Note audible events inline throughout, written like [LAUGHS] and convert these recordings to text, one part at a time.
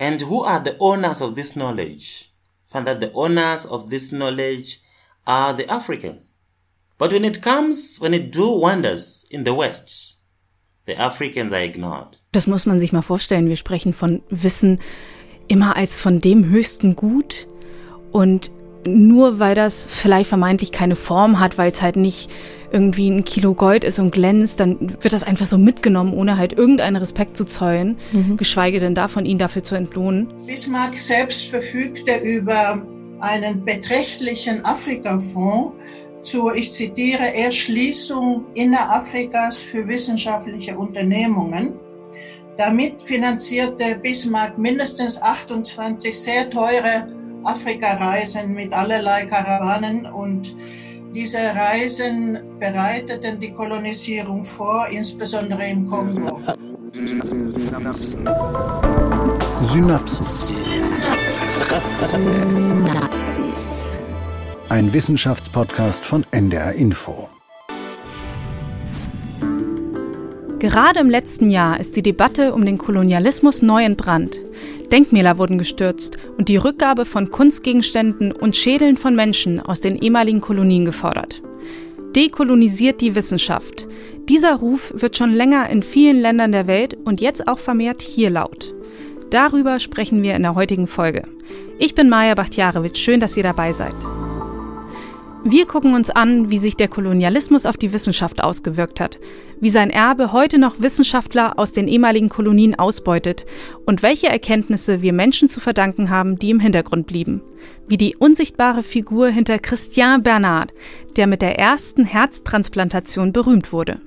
And who are the owners of this knowledge? Find that the owners of this knowledge are the Africans. But when it comes, when it do wonders in the West, the Africans are ignored. Das muss man sich mal vorstellen. Wir sprechen von Wissen immer als von dem höchsten Gut und nur weil das vielleicht vermeintlich keine Form hat, weil es halt nicht irgendwie ein Kilo Gold ist und glänzt, dann wird das einfach so mitgenommen, ohne halt irgendeinen Respekt zu zollen, mhm. geschweige denn davon, ihn dafür zu entlohnen. Bismarck selbst verfügte über einen beträchtlichen Afrikafonds zur, ich zitiere, Erschließung Innerafrikas für wissenschaftliche Unternehmungen. Damit finanzierte Bismarck mindestens 28 sehr teure Afrika-Reisen mit allerlei Karawanen und diese Reisen bereiteten die Kolonisierung vor, insbesondere im Kongo. Synapsen. Synapsen. Synapsis. Ein Wissenschaftspodcast von NDR Info. Gerade im letzten Jahr ist die Debatte um den Kolonialismus neu entbrannt. Denkmäler wurden gestürzt und die Rückgabe von Kunstgegenständen und Schädeln von Menschen aus den ehemaligen Kolonien gefordert. Dekolonisiert die Wissenschaft. Dieser Ruf wird schon länger in vielen Ländern der Welt und jetzt auch vermehrt hier laut. Darüber sprechen wir in der heutigen Folge. Ich bin Maja Bachtjarewitsch, schön, dass ihr dabei seid. Wir gucken uns an, wie sich der Kolonialismus auf die Wissenschaft ausgewirkt hat, wie sein Erbe heute noch Wissenschaftler aus den ehemaligen Kolonien ausbeutet und welche Erkenntnisse wir Menschen zu verdanken haben, die im Hintergrund blieben, wie die unsichtbare Figur hinter Christian Bernard, der mit der ersten Herztransplantation berühmt wurde.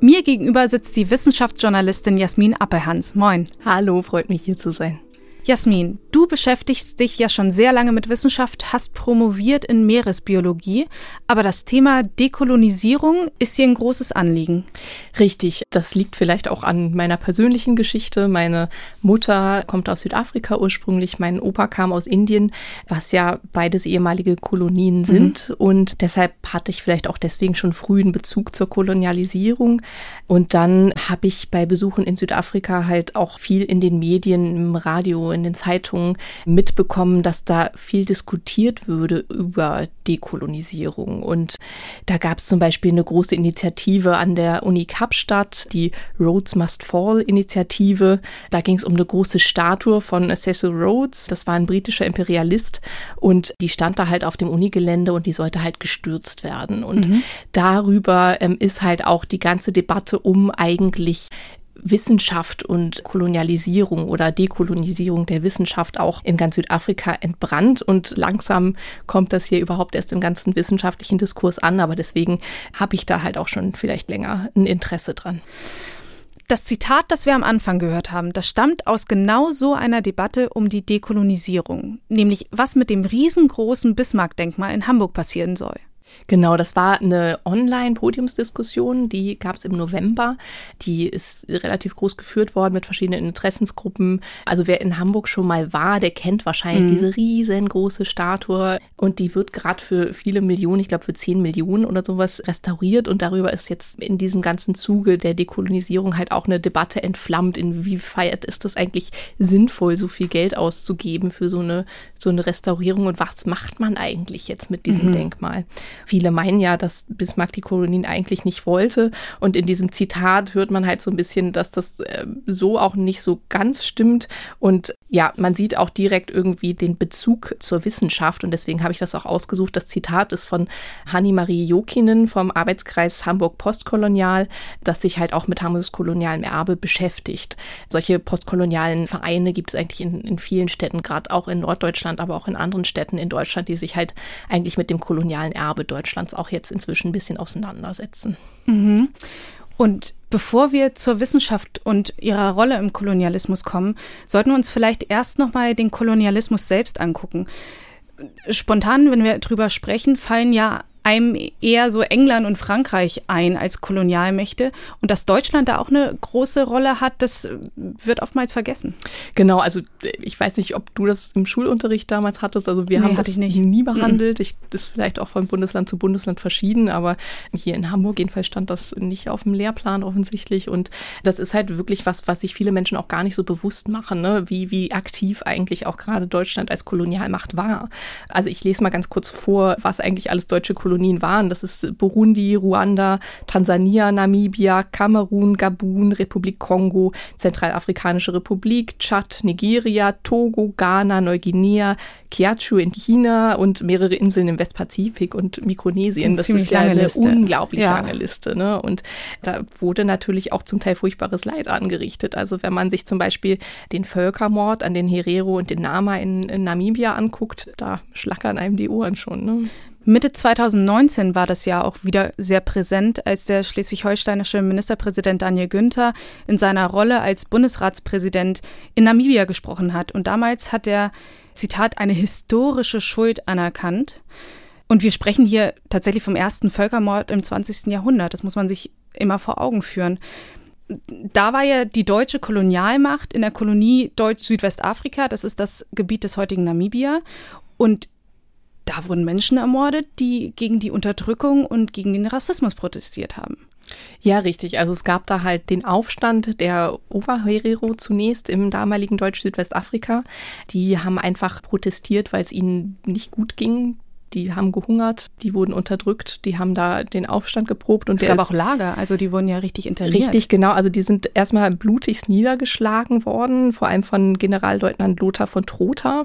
Mir gegenüber sitzt die Wissenschaftsjournalistin Jasmin Appelhans. Moin. Hallo, freut mich hier zu sein. Jasmin, du beschäftigst dich ja schon sehr lange mit Wissenschaft, hast promoviert in Meeresbiologie, aber das Thema Dekolonisierung ist hier ein großes Anliegen. Richtig, das liegt vielleicht auch an meiner persönlichen Geschichte. Meine Mutter kommt aus Südafrika ursprünglich, mein Opa kam aus Indien, was ja beides ehemalige Kolonien mhm. sind mhm. und deshalb hatte ich vielleicht auch deswegen schon früh einen Bezug zur Kolonialisierung und dann habe ich bei Besuchen in Südafrika halt auch viel in den Medien, im Radio, in den Zeitungen mitbekommen, dass da viel diskutiert würde über Dekolonisierung. Und da gab es zum Beispiel eine große Initiative an der Uni Kapstadt, die Rhodes Must Fall Initiative. Da ging es um eine große Statue von Cecil Rhodes. Das war ein britischer Imperialist und die stand da halt auf dem Unigelände und die sollte halt gestürzt werden. Und mhm. darüber ähm, ist halt auch die ganze Debatte um eigentlich Wissenschaft und Kolonialisierung oder Dekolonisierung der Wissenschaft auch in ganz Südafrika entbrannt und langsam kommt das hier überhaupt erst im ganzen wissenschaftlichen Diskurs an, aber deswegen habe ich da halt auch schon vielleicht länger ein Interesse dran. Das Zitat, das wir am Anfang gehört haben, das stammt aus genau so einer Debatte um die Dekolonisierung, nämlich was mit dem riesengroßen Bismarck-Denkmal in Hamburg passieren soll. Genau, das war eine Online-Podiumsdiskussion, die gab es im November. Die ist relativ groß geführt worden mit verschiedenen Interessensgruppen. Also wer in Hamburg schon mal war, der kennt wahrscheinlich mhm. diese riesengroße Statue und die wird gerade für viele Millionen, ich glaube für 10 Millionen oder sowas restauriert und darüber ist jetzt in diesem ganzen Zuge der Dekolonisierung halt auch eine Debatte entflammt, inwieweit ist das eigentlich sinnvoll, so viel Geld auszugeben für so eine, so eine Restaurierung und was macht man eigentlich jetzt mit diesem mhm. Denkmal? Viele meinen ja, dass Bismarck die Kolonien eigentlich nicht wollte. Und in diesem Zitat hört man halt so ein bisschen, dass das äh, so auch nicht so ganz stimmt. Und ja, man sieht auch direkt irgendwie den Bezug zur Wissenschaft. Und deswegen habe ich das auch ausgesucht. Das Zitat ist von Hanni-Marie Jokinen vom Arbeitskreis Hamburg Postkolonial, das sich halt auch mit Hamburgs kolonialem Erbe beschäftigt. Solche postkolonialen Vereine gibt es eigentlich in, in vielen Städten, gerade auch in Norddeutschland, aber auch in anderen Städten in Deutschland, die sich halt eigentlich mit dem kolonialen Erbe Deutschlands auch jetzt inzwischen ein bisschen auseinandersetzen. Mhm. Und bevor wir zur Wissenschaft und ihrer Rolle im Kolonialismus kommen, sollten wir uns vielleicht erst nochmal den Kolonialismus selbst angucken. Spontan, wenn wir drüber sprechen, fallen ja einem eher so England und Frankreich ein als Kolonialmächte. Und dass Deutschland da auch eine große Rolle hat, das wird oftmals vergessen. Genau, also ich weiß nicht, ob du das im Schulunterricht damals hattest. Also wir nee, haben das nie behandelt. Mhm. Ich, das ist vielleicht auch von Bundesland zu Bundesland verschieden, aber hier in Hamburg jedenfalls stand das nicht auf dem Lehrplan offensichtlich. Und das ist halt wirklich was, was sich viele Menschen auch gar nicht so bewusst machen, ne? wie, wie aktiv eigentlich auch gerade Deutschland als Kolonialmacht war. Also ich lese mal ganz kurz vor, was eigentlich alles deutsche Kolonialmacht Kolonien waren. Das ist Burundi, Ruanda, Tansania, Namibia, Kamerun, Gabun, Republik Kongo, Zentralafrikanische Republik, Tschad, Nigeria, Togo, Ghana, Neuguinea, Kiachu in China und mehrere Inseln im Westpazifik und Mikronesien. Das ist ja eine Liste. unglaublich ja. lange Liste. Ne? Und da wurde natürlich auch zum Teil furchtbares Leid angerichtet. Also wenn man sich zum Beispiel den Völkermord an den Herero und den Nama in, in Namibia anguckt, da schlackern einem die Ohren schon. Ne? Mitte 2019 war das ja auch wieder sehr präsent, als der schleswig-holsteinische Ministerpräsident Daniel Günther in seiner Rolle als Bundesratspräsident in Namibia gesprochen hat. Und damals hat er, Zitat, eine historische Schuld anerkannt. Und wir sprechen hier tatsächlich vom ersten Völkermord im 20. Jahrhundert. Das muss man sich immer vor Augen führen. Da war ja die deutsche Kolonialmacht in der Kolonie Deutsch-Südwestafrika, das ist das Gebiet des heutigen Namibia. Und da wurden Menschen ermordet, die gegen die Unterdrückung und gegen den Rassismus protestiert haben. Ja, richtig. Also es gab da halt den Aufstand der Ovaherero zunächst im damaligen Deutsch-Südwestafrika. Die haben einfach protestiert, weil es ihnen nicht gut ging die haben gehungert, die wurden unterdrückt, die haben da den Aufstand geprobt. Und es gab auch Lager, also die wurden ja richtig interniert. Richtig, genau. Also die sind erstmal blutigst niedergeschlagen worden, vor allem von Generalleutnant Lothar von Trotha,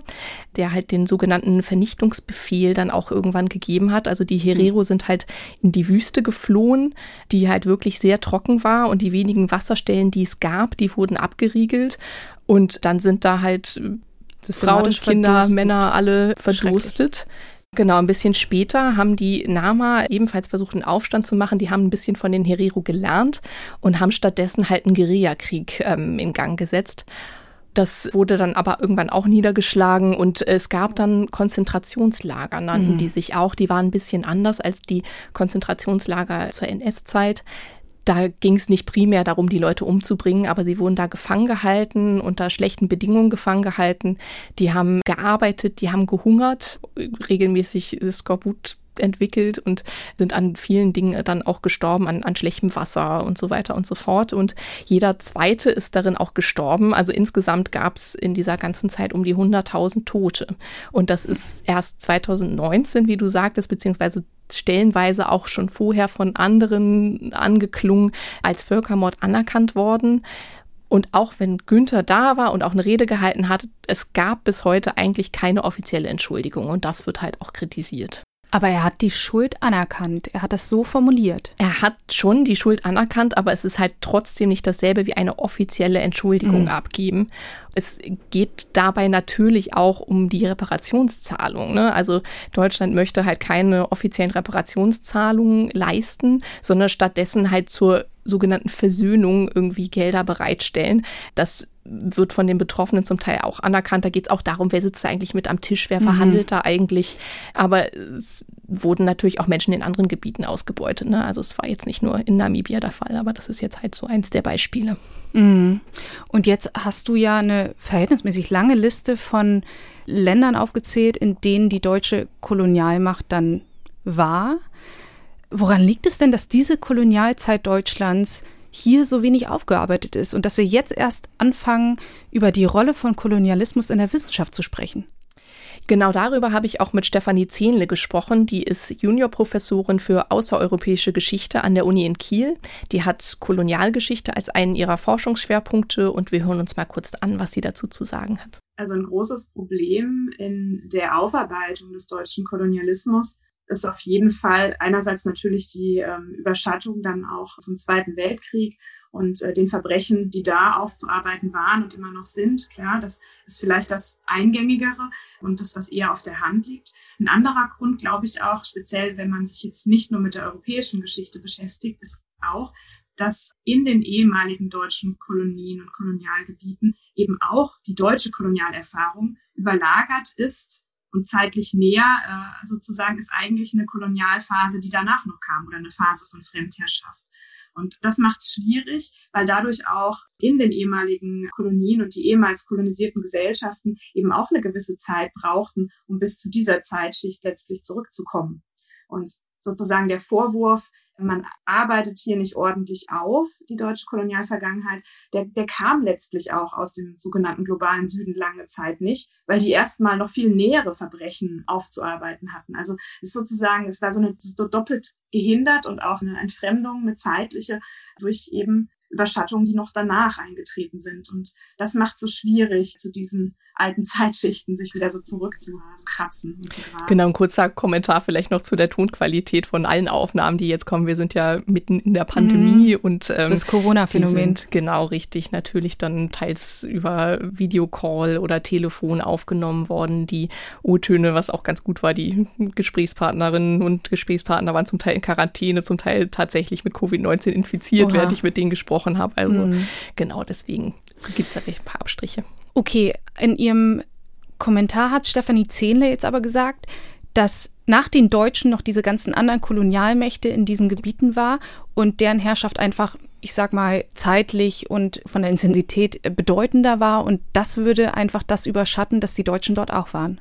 der halt den sogenannten Vernichtungsbefehl dann auch irgendwann gegeben hat. Also die Herero mhm. sind halt in die Wüste geflohen, die halt wirklich sehr trocken war und die wenigen Wasserstellen, die es gab, die wurden abgeriegelt. Und dann sind da halt Frauen, Kinder. Männer alle verdurstet. Genau, ein bisschen später haben die Nama ebenfalls versucht, einen Aufstand zu machen. Die haben ein bisschen von den Herero gelernt und haben stattdessen halt einen Guerillakrieg ähm, in Gang gesetzt. Das wurde dann aber irgendwann auch niedergeschlagen und es gab dann Konzentrationslager, nannten mhm. die sich auch. Die waren ein bisschen anders als die Konzentrationslager zur NS-Zeit. Da ging es nicht primär darum, die Leute umzubringen, aber sie wurden da gefangen gehalten, unter schlechten Bedingungen gefangen gehalten. Die haben gearbeitet, die haben gehungert, regelmäßig Skorbut entwickelt und sind an vielen Dingen dann auch gestorben, an, an schlechtem Wasser und so weiter und so fort. Und jeder zweite ist darin auch gestorben. Also insgesamt gab es in dieser ganzen Zeit um die 100.000 Tote. Und das ist erst 2019, wie du sagtest, beziehungsweise stellenweise auch schon vorher von anderen angeklungen als Völkermord anerkannt worden. Und auch wenn Günther da war und auch eine Rede gehalten hat, es gab bis heute eigentlich keine offizielle Entschuldigung und das wird halt auch kritisiert. Aber er hat die Schuld anerkannt. Er hat das so formuliert. Er hat schon die Schuld anerkannt, aber es ist halt trotzdem nicht dasselbe wie eine offizielle Entschuldigung mhm. abgeben. Es geht dabei natürlich auch um die Reparationszahlung. Ne? Also Deutschland möchte halt keine offiziellen Reparationszahlungen leisten, sondern stattdessen halt zur sogenannten Versöhnung irgendwie Gelder bereitstellen. Das wird von den Betroffenen zum Teil auch anerkannt. Da geht es auch darum, wer sitzt da eigentlich mit am Tisch, wer mhm. verhandelt da eigentlich. Aber es wurden natürlich auch Menschen in anderen Gebieten ausgebeutet. Ne? Also es war jetzt nicht nur in Namibia der Fall, aber das ist jetzt halt so eins der Beispiele. Mhm. Und jetzt hast du ja eine verhältnismäßig lange Liste von Ländern aufgezählt, in denen die deutsche Kolonialmacht dann war. Woran liegt es denn, dass diese Kolonialzeit Deutschlands hier so wenig aufgearbeitet ist und dass wir jetzt erst anfangen, über die Rolle von Kolonialismus in der Wissenschaft zu sprechen? Genau darüber habe ich auch mit Stefanie Zehnle gesprochen. Die ist Juniorprofessorin für außereuropäische Geschichte an der Uni in Kiel. Die hat Kolonialgeschichte als einen ihrer Forschungsschwerpunkte und wir hören uns mal kurz an, was sie dazu zu sagen hat. Also ein großes Problem in der Aufarbeitung des deutschen Kolonialismus ist auf jeden Fall einerseits natürlich die ähm, Überschattung dann auch vom Zweiten Weltkrieg und äh, den Verbrechen, die da aufzuarbeiten waren und immer noch sind. Klar, das ist vielleicht das Eingängigere und das, was eher auf der Hand liegt. Ein anderer Grund, glaube ich auch, speziell wenn man sich jetzt nicht nur mit der europäischen Geschichte beschäftigt, ist auch, dass in den ehemaligen deutschen Kolonien und Kolonialgebieten eben auch die deutsche Kolonialerfahrung überlagert ist Und zeitlich näher äh, sozusagen ist eigentlich eine Kolonialphase, die danach noch kam oder eine Phase von Fremdherrschaft. Und das macht es schwierig, weil dadurch auch in den ehemaligen Kolonien und die ehemals kolonisierten Gesellschaften eben auch eine gewisse Zeit brauchten, um bis zu dieser Zeitschicht letztlich zurückzukommen. Und sozusagen der Vorwurf, man arbeitet hier nicht ordentlich auf, die deutsche Kolonialvergangenheit, der, der kam letztlich auch aus dem sogenannten globalen Süden lange Zeit nicht, weil die erstmal noch viel nähere Verbrechen aufzuarbeiten hatten. Also es ist sozusagen, es war so eine so doppelt gehindert und auch eine Entfremdung, eine zeitliche durch eben Überschattungen, die noch danach eingetreten sind. Und das macht so schwierig, zu diesen alten [LAUGHS] Zeitschichten sich wieder so zurückzukratzen. Zu genau, ein kurzer Kommentar vielleicht noch zu der Tonqualität von allen Aufnahmen, die jetzt kommen. Wir sind ja mitten in der Pandemie mhm. und ähm, das Corona-Phänomen. Genau, richtig. Natürlich dann teils über Videocall oder Telefon aufgenommen worden. Die O-Töne, was auch ganz gut war, die Gesprächspartnerinnen und Gesprächspartner waren zum Teil in Quarantäne, zum Teil tatsächlich mit Covid-19 infiziert, Oha. während ich mit denen gesprochen habe. Also mhm. genau deswegen gibt es da vielleicht ein paar Abstriche. Okay, in ihrem Kommentar hat Stefanie Zehnle jetzt aber gesagt, dass nach den Deutschen noch diese ganzen anderen Kolonialmächte in diesen Gebieten war und deren Herrschaft einfach, ich sag mal, zeitlich und von der Intensität bedeutender war und das würde einfach das überschatten, dass die Deutschen dort auch waren.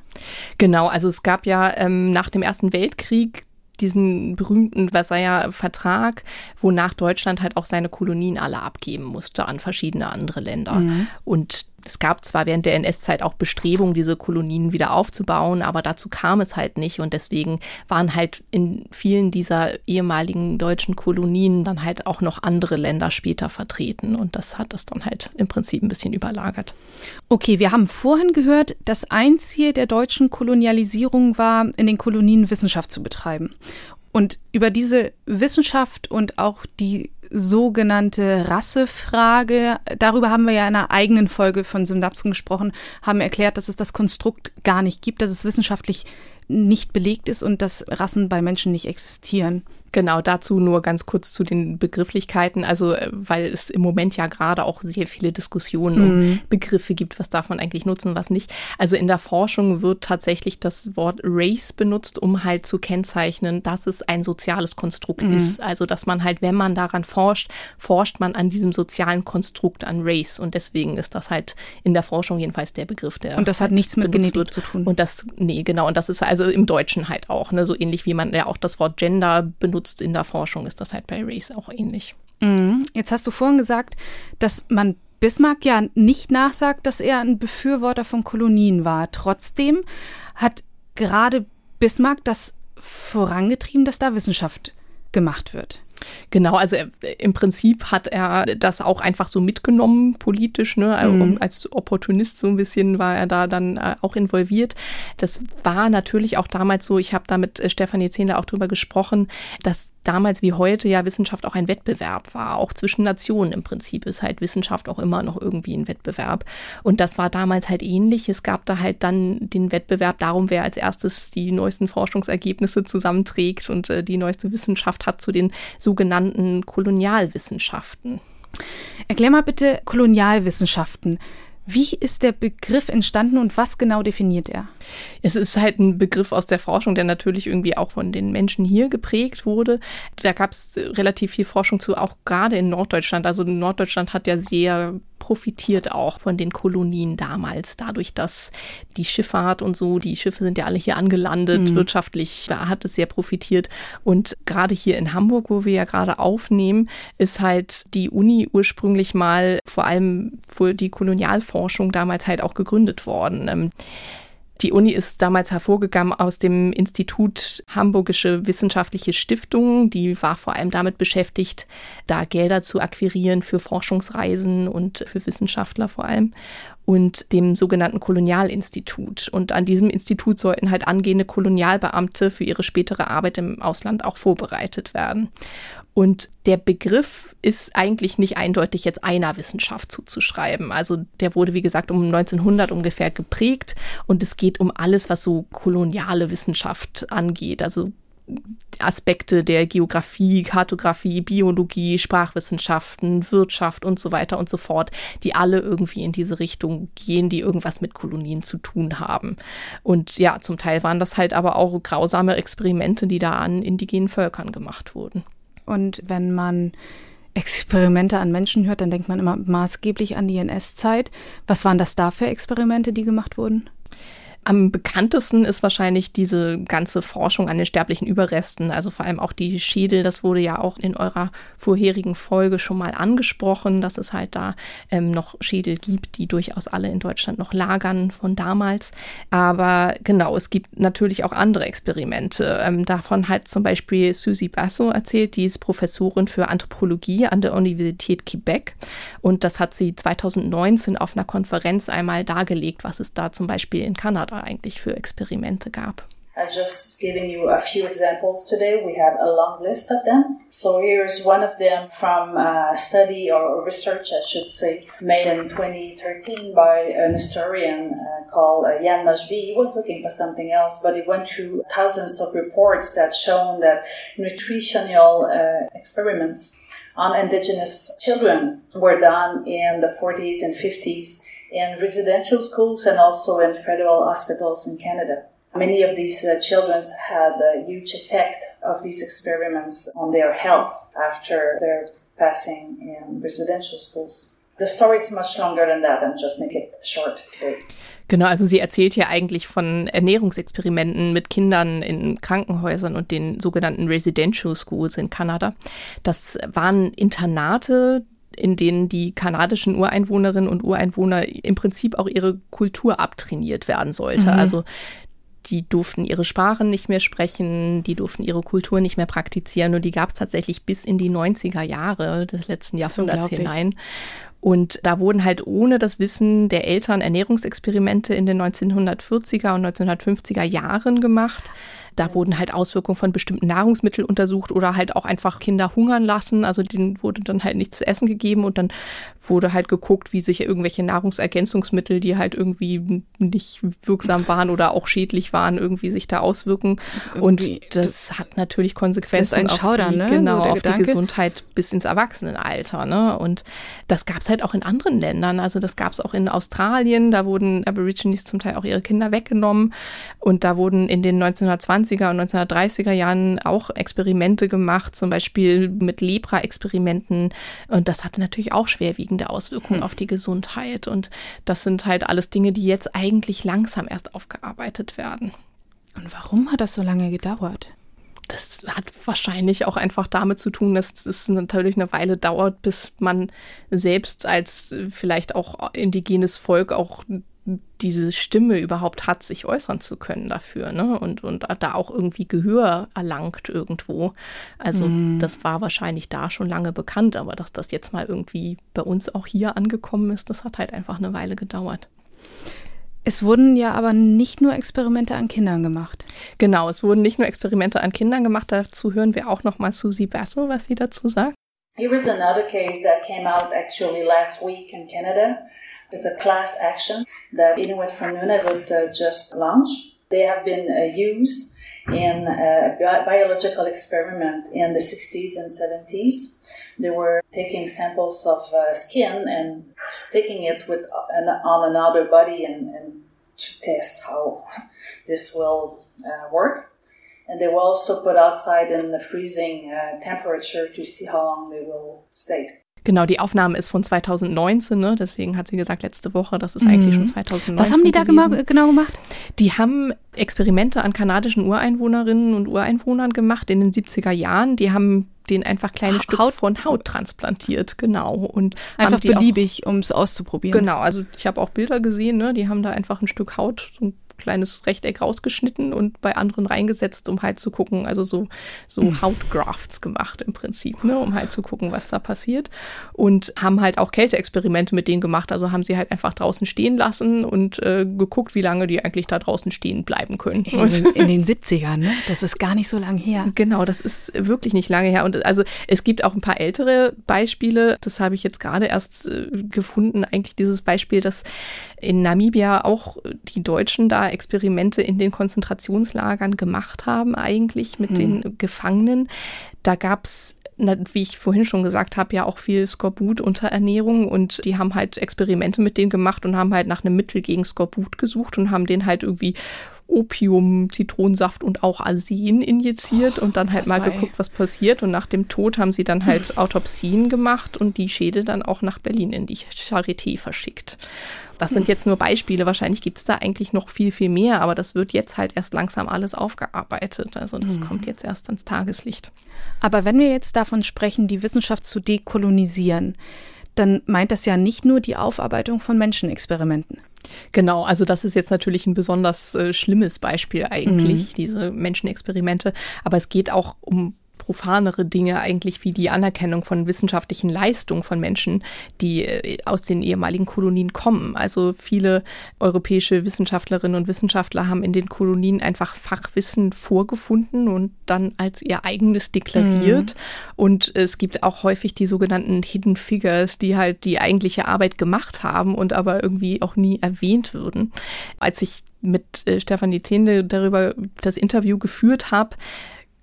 Genau, also es gab ja ähm, nach dem Ersten Weltkrieg diesen berühmten Versailler Vertrag, wonach Deutschland halt auch seine Kolonien alle abgeben musste an verschiedene andere Länder. Mhm. Und es gab zwar während der NS-Zeit auch Bestrebungen, diese Kolonien wieder aufzubauen, aber dazu kam es halt nicht. Und deswegen waren halt in vielen dieser ehemaligen deutschen Kolonien dann halt auch noch andere Länder später vertreten. Und das hat das dann halt im Prinzip ein bisschen überlagert. Okay, wir haben vorhin gehört, das Einziel der deutschen Kolonialisierung war, in den Kolonien Wissenschaft zu betreiben. Und über diese Wissenschaft und auch die sogenannte Rassefrage, darüber haben wir ja in einer eigenen Folge von Synapsen gesprochen, haben erklärt, dass es das Konstrukt gar nicht gibt, dass es wissenschaftlich nicht belegt ist und dass Rassen bei Menschen nicht existieren. Genau, dazu nur ganz kurz zu den Begrifflichkeiten. Also, äh, weil es im Moment ja gerade auch sehr viele Diskussionen mm. um mhm. Begriffe gibt, was darf man eigentlich nutzen, was nicht. Also in der Forschung wird tatsächlich das Wort Race benutzt, um halt zu kennzeichnen, dass es ein soziales Konstrukt mm. ist. Also, dass man halt, wenn man daran forscht, forscht man an diesem sozialen Konstrukt, an Race. Und deswegen ist das halt in der Forschung jedenfalls der Begriff, der. Und das hat halt nichts mit Genetik wird. zu tun. Und das, nee, genau. Und das ist also im Deutschen halt auch, ne, so ähnlich wie man ja auch das Wort Gender benutzt benutzt in der Forschung, ist das halt bei Race auch ähnlich. Mhm. Jetzt hast du vorhin gesagt, dass man Bismarck ja nicht nachsagt, dass er ein Befürworter von Kolonien war. Trotzdem hat gerade Bismarck das vorangetrieben, dass da Wissenschaft gemacht wird. Genau, also er, im Prinzip hat er das auch einfach so mitgenommen politisch, ne? Also mhm. Als Opportunist so ein bisschen war er da dann äh, auch involviert. Das war natürlich auch damals so, ich habe da mit äh, Stefanie Zehnder auch drüber gesprochen, dass damals wie heute ja Wissenschaft auch ein Wettbewerb war. Auch zwischen Nationen im Prinzip ist halt Wissenschaft auch immer noch irgendwie ein Wettbewerb. Und das war damals halt ähnlich. Es gab da halt dann den Wettbewerb darum, wer als erstes die neuesten Forschungsergebnisse zusammenträgt und äh, die neueste Wissenschaft hat zu den sogenannten Kolonialwissenschaften. Erklär mal bitte Kolonialwissenschaften. Wie ist der Begriff entstanden und was genau definiert er? Es ist halt ein Begriff aus der Forschung, der natürlich irgendwie auch von den Menschen hier geprägt wurde. Da gab es relativ viel Forschung zu, auch gerade in Norddeutschland. Also Norddeutschland hat ja sehr profitiert auch von den Kolonien damals, dadurch, dass die Schifffahrt und so, die Schiffe sind ja alle hier angelandet, mhm. wirtschaftlich, da hat es sehr profitiert. Und gerade hier in Hamburg, wo wir ja gerade aufnehmen, ist halt die Uni ursprünglich mal vor allem für die Kolonialforschung damals halt auch gegründet worden. Die Uni ist damals hervorgegangen aus dem Institut Hamburgische Wissenschaftliche Stiftung. Die war vor allem damit beschäftigt, da Gelder zu akquirieren für Forschungsreisen und für Wissenschaftler vor allem und dem sogenannten Kolonialinstitut. Und an diesem Institut sollten halt angehende Kolonialbeamte für ihre spätere Arbeit im Ausland auch vorbereitet werden. Und der Begriff ist eigentlich nicht eindeutig jetzt einer Wissenschaft zuzuschreiben. Also der wurde, wie gesagt, um 1900 ungefähr geprägt und es geht um alles, was so koloniale Wissenschaft angeht. Also Aspekte der Geografie, Kartografie, Biologie, Sprachwissenschaften, Wirtschaft und so weiter und so fort, die alle irgendwie in diese Richtung gehen, die irgendwas mit Kolonien zu tun haben. Und ja, zum Teil waren das halt aber auch grausame Experimente, die da an indigenen Völkern gemacht wurden. Und wenn man Experimente an Menschen hört, dann denkt man immer maßgeblich an die NS-Zeit. Was waren das da für Experimente, die gemacht wurden? Am bekanntesten ist wahrscheinlich diese ganze Forschung an den sterblichen Überresten, also vor allem auch die Schädel. Das wurde ja auch in eurer vorherigen Folge schon mal angesprochen, dass es halt da ähm, noch Schädel gibt, die durchaus alle in Deutschland noch lagern von damals. Aber genau, es gibt natürlich auch andere Experimente. Ähm, davon hat zum Beispiel Susie Basso erzählt, die ist Professorin für Anthropologie an der Universität Quebec. Und das hat sie 2019 auf einer Konferenz einmal dargelegt, was es da zum Beispiel in Kanada eigentlich für Experimente gab. I just giving you a few examples today. We have a long list of them. So here's one of them from a study or research, I should say, made in 2013 by an historian uh, called uh, Jan Mashbi. He was looking for something else, but he went through thousands of reports that shown that nutritional uh, experiments on indigenous children were done in the 40s and 50s in residential schools and also in federal hospitals in Canada. Many of these uh, children had a huge effect of these experiments on their health after their passing in residential schools. The story is much longer than that and just make it short today. Genau, also sie erzählt hier eigentlich von Ernährungsexperimenten mit Kindern in Krankenhäusern und den sogenannten Residential Schools in Kanada. Das waren Internate, in denen die kanadischen Ureinwohnerinnen und Ureinwohner im Prinzip auch ihre Kultur abtrainiert werden sollte. Mhm. Also die durften ihre Sprachen nicht mehr sprechen, die durften ihre Kultur nicht mehr praktizieren und die gab es tatsächlich bis in die 90er Jahre des letzten Jahrhunderts hinein. Und da wurden halt ohne das Wissen der Eltern Ernährungsexperimente in den 1940er und 1950er Jahren gemacht. Da wurden halt Auswirkungen von bestimmten Nahrungsmitteln untersucht oder halt auch einfach Kinder hungern lassen. Also denen wurde dann halt nichts zu essen gegeben und dann wurde halt geguckt, wie sich irgendwelche Nahrungsergänzungsmittel, die halt irgendwie nicht wirksam [LAUGHS] waren oder auch schädlich waren, irgendwie sich da auswirken. Und das, das, hat natürlich Konsequenzen auf, Schauder, die, ne? genau, so auf die Gesundheit bis ins Erwachsenenalter. Ne? Und das gab es halt auch in anderen Ländern. Also das gab es auch in Australien. Da wurden Aborigines zum Teil auch ihre Kinder weggenommen. Und da wurden in den 1920er und 1930er Jahren auch Experimente gemacht, zum Beispiel mit Lepra-Experimenten. Und das hatte natürlich auch schwerwiegend schwerwiegende Auswirkungen hm. auf die Gesundheit. Und das sind halt alles Dinge, die jetzt eigentlich langsam erst aufgearbeitet werden. Und warum hat das so lange gedauert? Das hat wahrscheinlich auch einfach damit zu tun, dass es natürlich eine Weile dauert, bis man selbst als vielleicht auch indigenes Volk auch diese Stimme überhaupt hat, sich äußern zu können dafür, ne? Und, und da auch irgendwie Gehör erlangt irgendwo. Also mm. das war wahrscheinlich da schon lange bekannt, aber dass das jetzt mal irgendwie bei uns auch hier angekommen ist, das hat halt einfach eine Weile gedauert. Es wurden ja aber nicht nur Experimente an Kindern gemacht. Genau, es wurden nicht nur Experimente an Kindern gemacht. Dazu hören wir auch noch mal Susie Basso, was sie dazu sagt. Here is another case that came out actually last week in Canada. It's a class action that Inuit from Nunavut uh, just launched. They have been uh, used in a biological experiment in the 60s and 70s. They were taking samples of uh, skin and sticking it with an, on another body and, and, to test how this will uh, work. And they were also put outside in the freezing uh, temperature to see how long they will stay. Genau, die Aufnahme ist von 2019, ne? deswegen hat sie gesagt letzte Woche, das ist mhm. eigentlich schon 2019. Was haben die da gewesen. genau gemacht? Die haben Experimente an kanadischen Ureinwohnerinnen und Ureinwohnern gemacht in den 70er Jahren. Die haben den einfach kleine Stück Haut von Haut transplantiert, genau. Und einfach beliebig, um es auszuprobieren. Genau, also ich habe auch Bilder gesehen, ne? die haben da einfach ein Stück Haut, so ein kleines Rechteck rausgeschnitten und bei anderen reingesetzt, um halt zu gucken, also so, so hm. Hautgrafts gemacht im Prinzip, ne, um halt zu gucken, was da passiert. Und haben halt auch Kälteexperimente mit denen gemacht. Also haben sie halt einfach draußen stehen lassen und äh, geguckt, wie lange die eigentlich da draußen stehen bleiben können. In, in den 70ern, ne? Das ist gar nicht so lange her. Genau, das ist wirklich nicht lange her. Und also es gibt auch ein paar ältere Beispiele. Das habe ich jetzt gerade erst äh, gefunden, eigentlich dieses Beispiel, dass in Namibia auch die Deutschen da da Experimente in den Konzentrationslagern gemacht haben, eigentlich mit hm. den Gefangenen. Da gab's wie ich vorhin schon gesagt habe, ja auch viel Skorbut-Unterernährung und die haben halt Experimente mit denen gemacht und haben halt nach einem Mittel gegen Skorbut gesucht und haben den halt irgendwie Opium, Zitronensaft und auch Arsen injiziert oh, und dann halt mal bei. geguckt, was passiert. Und nach dem Tod haben sie dann halt [LAUGHS] Autopsien gemacht und die Schädel dann auch nach Berlin in die Charité verschickt. Das sind jetzt nur Beispiele. Wahrscheinlich gibt es da eigentlich noch viel, viel mehr, aber das wird jetzt halt erst langsam alles aufgearbeitet. Also das mhm. kommt jetzt erst ans Tageslicht. Aber wenn wir jetzt davon sprechen, die Wissenschaft zu dekolonisieren, dann meint das ja nicht nur die Aufarbeitung von Menschenexperimenten. Genau, also das ist jetzt natürlich ein besonders äh, schlimmes Beispiel eigentlich, mhm. diese Menschenexperimente. Aber es geht auch um profanere Dinge eigentlich wie die Anerkennung von wissenschaftlichen Leistungen von Menschen, die äh, aus den ehemaligen Kolonien kommen. Also viele europäische Wissenschaftlerinnen und Wissenschaftler haben in den Kolonien einfach Fachwissen vorgefunden und dann als ihr eigenes deklariert. Mhm. Und es gibt auch häufig die sogenannten Hidden Figures, die halt die eigentliche Arbeit gemacht haben und aber irgendwie auch nie erwähnt würden. Als ich mit äh, Stefanie Zehende darüber das Interview geführt habe,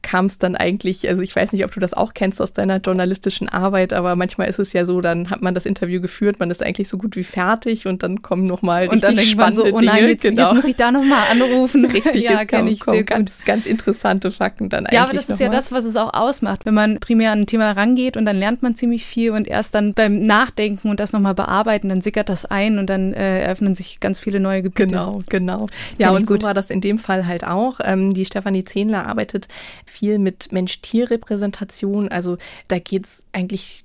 kam es dann eigentlich, also ich weiß nicht, ob du das auch kennst aus deiner journalistischen Arbeit, aber manchmal ist es ja so, dann hat man das Interview geführt, man ist eigentlich so gut wie fertig und dann kommen nochmal und dann man so, oh nein, jetzt, genau. jetzt muss ich da nochmal anrufen. [LAUGHS] Richtig, ja, kenne ich sehr ganz, gut. ganz interessante Fakten dann eigentlich. Ja, aber das ist ja mal. das, was es auch ausmacht, wenn man primär an ein Thema rangeht und dann lernt man ziemlich viel und erst dann beim Nachdenken und das nochmal bearbeiten, dann sickert das ein und dann äh, eröffnen sich ganz viele neue Gebiete. Genau, genau. Ja, und so war das in dem Fall halt auch. Ähm, die Stefanie Zehnler arbeitet viel mit Mensch-Tier-Repräsentation. Also da geht es eigentlich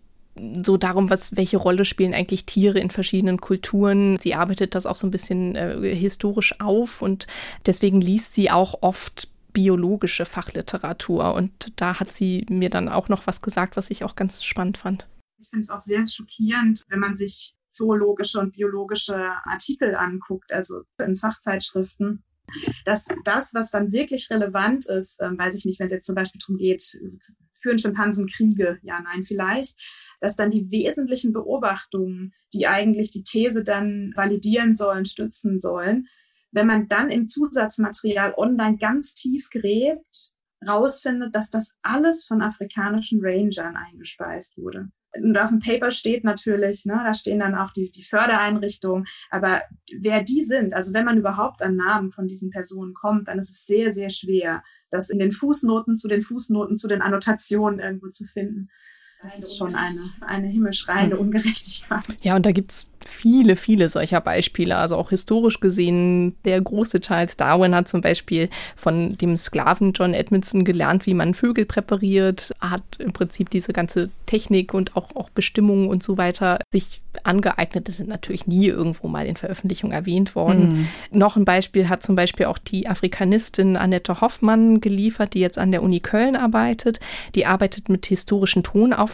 so darum, was, welche Rolle spielen eigentlich Tiere in verschiedenen Kulturen. Sie arbeitet das auch so ein bisschen äh, historisch auf und deswegen liest sie auch oft biologische Fachliteratur. Und da hat sie mir dann auch noch was gesagt, was ich auch ganz spannend fand. Ich finde es auch sehr schockierend, wenn man sich zoologische und biologische Artikel anguckt, also in Fachzeitschriften, dass das, was dann wirklich relevant ist, ähm, weiß ich nicht, wenn es jetzt zum Beispiel darum geht, führen Schimpansen Kriege? Ja, nein, vielleicht. Dass dann die wesentlichen Beobachtungen, die eigentlich die These dann validieren sollen, stützen sollen, wenn man dann im Zusatzmaterial online ganz tief gräbt, rausfindet, dass das alles von afrikanischen Rangern eingespeist wurde und auf dem Paper steht natürlich, ne, da stehen dann auch die, die Fördereinrichtungen, aber wer die sind, also wenn man überhaupt an Namen von diesen Personen kommt, dann ist es sehr, sehr schwer, das in den Fußnoten zu den Fußnoten zu den Annotationen irgendwo zu finden. Das ist schon eine, eine himmelschreiende hm. Ungerechtigkeit. Ja, und da gibt's viele, viele solcher Beispiele. Also auch historisch gesehen, der große Charles Darwin hat zum Beispiel von dem Sklaven John Edmondson gelernt, wie man Vögel präpariert, hat im Prinzip diese ganze Technik und auch, auch Bestimmungen und so weiter sich angeeignet. Das sind natürlich nie irgendwo mal in Veröffentlichung erwähnt worden. Mhm. Noch ein Beispiel hat zum Beispiel auch die Afrikanistin Annette Hoffmann geliefert, die jetzt an der Uni Köln arbeitet. Die arbeitet mit historischen Tonaufnahmen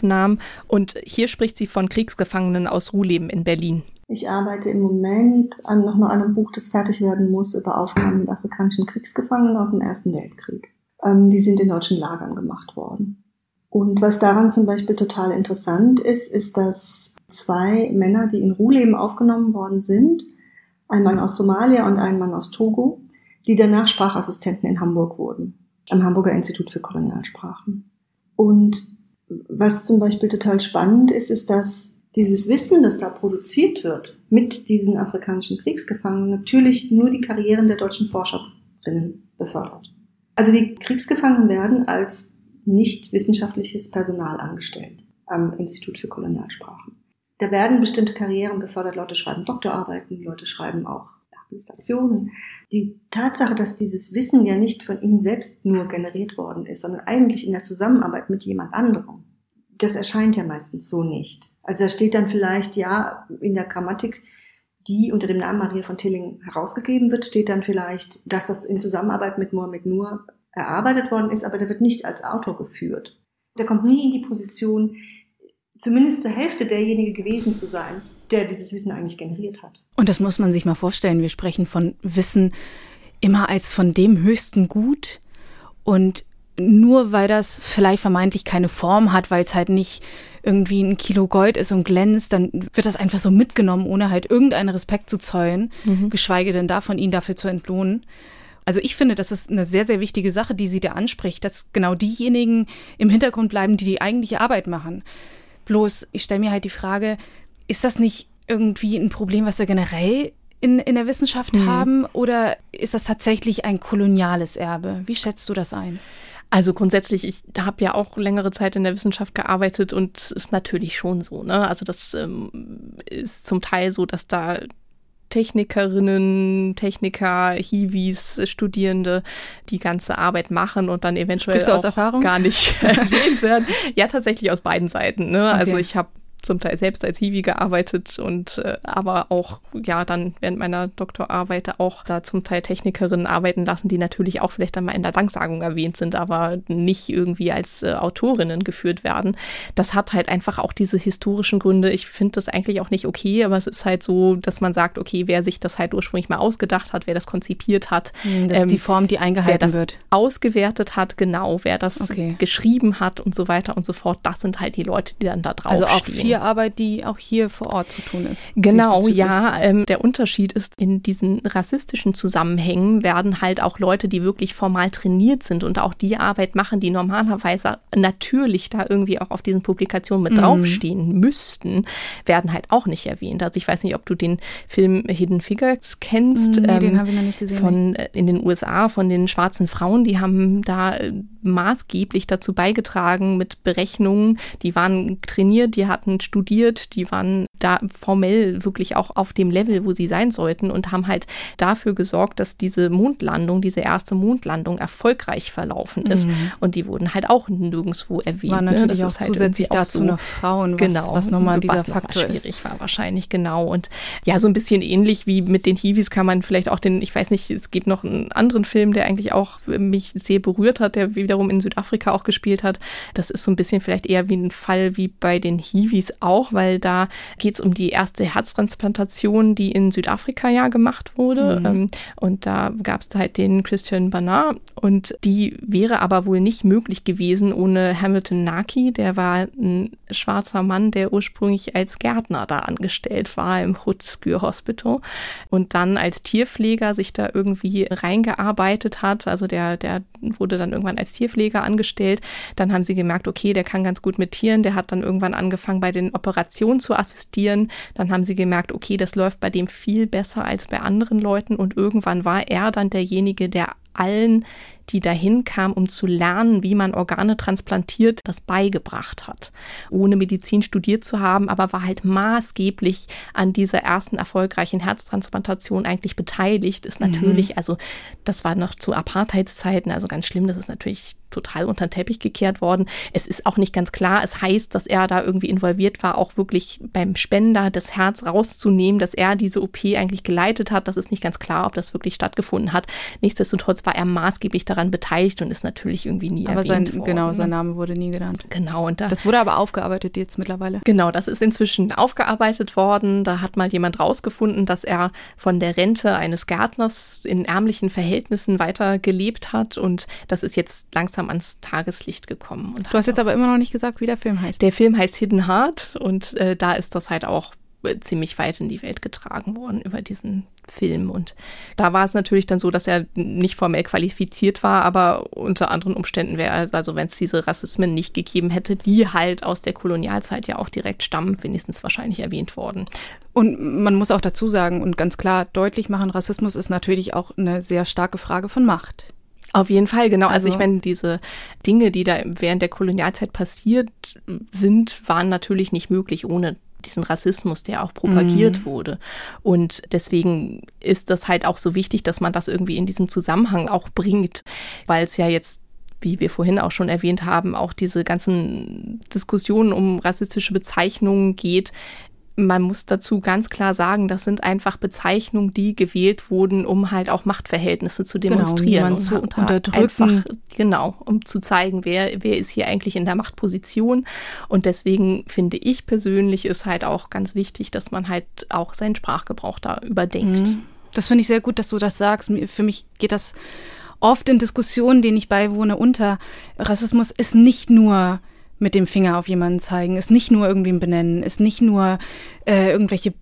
und hier spricht sie von Kriegsgefangenen aus Ruhleben in Berlin. Ich arbeite im Moment an noch einem Buch, das fertig werden muss, über Aufnahmen mit afrikanischen Kriegsgefangenen aus dem Ersten Weltkrieg. Ähm, die sind in deutschen Lagern gemacht worden. Und was daran zum Beispiel total interessant ist, ist, dass zwei Männer, die in Ruhleben aufgenommen worden sind, ein Mann aus Somalia und ein Mann aus Togo, die danach Sprachassistenten in Hamburg wurden, am Hamburger Institut für Kolonialsprachen. Und was zum Beispiel total spannend ist, ist, dass dieses Wissen, das da produziert wird mit diesen afrikanischen Kriegsgefangenen, natürlich nur die Karrieren der deutschen Forscherinnen befördert. Also die Kriegsgefangenen werden als nicht wissenschaftliches Personal angestellt am Institut für Kolonialsprachen. Da werden bestimmte Karrieren befördert. Leute schreiben Doktorarbeiten, Leute schreiben auch Habilitationen. Die Tatsache, dass dieses Wissen ja nicht von ihnen selbst nur generiert worden ist, sondern eigentlich in der Zusammenarbeit mit jemand anderem, das erscheint ja meistens so nicht. Also da steht dann vielleicht, ja, in der Grammatik, die unter dem Namen Maria von Tilling herausgegeben wird, steht dann vielleicht, dass das in Zusammenarbeit mit Mohammed Nur erarbeitet worden ist, aber der wird nicht als Autor geführt. Der kommt nie in die Position, zumindest zur Hälfte derjenige gewesen zu sein, der dieses Wissen eigentlich generiert hat. Und das muss man sich mal vorstellen. Wir sprechen von Wissen immer als von dem höchsten Gut und nur weil das vielleicht vermeintlich keine Form hat, weil es halt nicht irgendwie ein Kilo Gold ist und glänzt, dann wird das einfach so mitgenommen, ohne halt irgendeinen Respekt zu zollen, mhm. geschweige denn davon, ihn dafür zu entlohnen. Also ich finde, das ist eine sehr, sehr wichtige Sache, die sie da anspricht, dass genau diejenigen im Hintergrund bleiben, die die eigentliche Arbeit machen. Bloß, ich stelle mir halt die Frage, ist das nicht irgendwie ein Problem, was wir generell in, in der Wissenschaft mhm. haben oder ist das tatsächlich ein koloniales Erbe? Wie schätzt du das ein? Also grundsätzlich, ich habe ja auch längere Zeit in der Wissenschaft gearbeitet und es ist natürlich schon so. Ne? Also das ähm, ist zum Teil so, dass da Technikerinnen, Techniker, Hiwis, Studierende die ganze Arbeit machen und dann eventuell auch gar nicht [LAUGHS] erwähnt werden. Ja, tatsächlich aus beiden Seiten. Ne? Okay. Also ich habe zum Teil selbst als Hiwi gearbeitet und äh, aber auch ja dann während meiner Doktorarbeit auch da zum Teil Technikerinnen arbeiten lassen, die natürlich auch vielleicht einmal in der Danksagung erwähnt sind, aber nicht irgendwie als äh, Autorinnen geführt werden. Das hat halt einfach auch diese historischen Gründe. Ich finde das eigentlich auch nicht okay, aber es ist halt so, dass man sagt, okay, wer sich das halt ursprünglich mal ausgedacht hat, wer das konzipiert hat, hm, das ähm, ist die Form, die eingehalten wer das wird, ausgewertet hat, genau, wer das okay. geschrieben hat und so weiter und so fort. Das sind halt die Leute, die dann da drauf also auch stehen Arbeit, die auch hier vor Ort zu tun ist. Genau, ja. Ähm, der Unterschied ist, in diesen rassistischen Zusammenhängen werden halt auch Leute, die wirklich formal trainiert sind und auch die Arbeit machen, die normalerweise natürlich da irgendwie auch auf diesen Publikationen mit mhm. draufstehen müssten, werden halt auch nicht erwähnt. Also ich weiß nicht, ob du den Film Hidden Figures kennst. Nee, ähm, den habe ich noch nicht gesehen. Von, äh, in den USA von den schwarzen Frauen, die haben da äh, maßgeblich dazu beigetragen mit Berechnungen. Die waren trainiert, die hatten studiert, die waren da formell wirklich auch auf dem Level, wo sie sein sollten und haben halt dafür gesorgt, dass diese Mondlandung, diese erste Mondlandung erfolgreich verlaufen ist. Mhm. Und die wurden halt auch nirgendwo erwähnt. War ne? natürlich ne? auch halt zusätzlich dazu so, noch Frauen, was, genau, was nochmal dieser was Faktor schwierig ist. war wahrscheinlich, genau. Und ja, so ein bisschen ähnlich wie mit den Hiwis kann man vielleicht auch den, ich weiß nicht, es gibt noch einen anderen Film, der eigentlich auch mich sehr berührt hat, der wiederum in Südafrika auch gespielt hat. Das ist so ein bisschen vielleicht eher wie ein Fall wie bei den Hiwis auch, weil da geht es um die erste Herztransplantation, die in Südafrika ja gemacht wurde. Mhm. Ähm, und da gab es halt den Christian Barnard und die wäre aber wohl nicht möglich gewesen ohne Hamilton Naki. Der war ein schwarzer Mann, der ursprünglich als Gärtner da angestellt war im Hood Skür Hospital und dann als Tierpfleger sich da irgendwie reingearbeitet hat. Also der, der wurde dann irgendwann als Tierpfleger angestellt. Dann haben sie gemerkt, okay, der kann ganz gut mit Tieren. Der hat dann irgendwann angefangen, bei den Operationen zu assistieren. Dann haben sie gemerkt, okay, das läuft bei dem viel besser als bei anderen Leuten. Und irgendwann war er dann derjenige, der allen die dahin kam, um zu lernen, wie man Organe transplantiert, das beigebracht hat. Ohne Medizin studiert zu haben, aber war halt maßgeblich an dieser ersten erfolgreichen Herztransplantation eigentlich beteiligt, ist mhm. natürlich, mhm. also das war noch zu Apartheidszeiten, also ganz schlimm, das ist natürlich total unter den Teppich gekehrt worden. Es ist auch nicht ganz klar. Es heißt, dass er da irgendwie involviert war, auch wirklich beim Spender das Herz rauszunehmen, dass er diese OP eigentlich geleitet hat. Das ist nicht ganz klar, ob das wirklich stattgefunden hat. Nichtsdestotrotz war er maßgeblich daran beteiligt und ist natürlich irgendwie nie aber erwähnt sein, worden. Genau, sein Name wurde nie genannt. Genau. Und da, das wurde aber aufgearbeitet jetzt mittlerweile. Genau, das ist inzwischen aufgearbeitet worden. Da hat mal jemand rausgefunden, dass er von der Rente eines Gärtners in ärmlichen Verhältnissen weiter gelebt hat und das ist jetzt langsam ans Tageslicht gekommen. du hast jetzt aber immer noch nicht gesagt, wie der Film heißt. Der Film heißt Hidden Heart und äh, da ist das halt auch ziemlich weit in die Welt getragen worden über diesen Film. Und da war es natürlich dann so, dass er nicht formell qualifiziert war, aber unter anderen Umständen wäre, also wenn es diese Rassismen nicht gegeben hätte, die halt aus der Kolonialzeit ja auch direkt stammen, wenigstens wahrscheinlich erwähnt worden. Und man muss auch dazu sagen und ganz klar deutlich machen, Rassismus ist natürlich auch eine sehr starke Frage von Macht. Auf jeden Fall, genau. Also, also ich meine, diese Dinge, die da während der Kolonialzeit passiert sind, waren natürlich nicht möglich ohne diesen Rassismus, der auch propagiert mhm. wurde. Und deswegen ist das halt auch so wichtig, dass man das irgendwie in diesen Zusammenhang auch bringt, weil es ja jetzt wie wir vorhin auch schon erwähnt haben, auch diese ganzen Diskussionen um rassistische Bezeichnungen geht, man muss dazu ganz klar sagen, das sind einfach Bezeichnungen, die gewählt wurden, um halt auch Machtverhältnisse zu genau, demonstrieren genau, zu und unterdrücken. Einfach, genau, um zu zeigen, wer, wer ist hier eigentlich in der Machtposition. Und deswegen finde ich persönlich ist halt auch ganz wichtig, dass man halt auch seinen Sprachgebrauch da überdenkt. Mhm. Das finde ich sehr gut, dass du das sagst. Für mich geht das oft in Diskussionen, denen ich beiwohne, unter. Rassismus ist nicht nur mit dem Finger auf jemanden zeigen, ist nicht nur irgendwem benennen, ist nicht nur äh, irgendwelche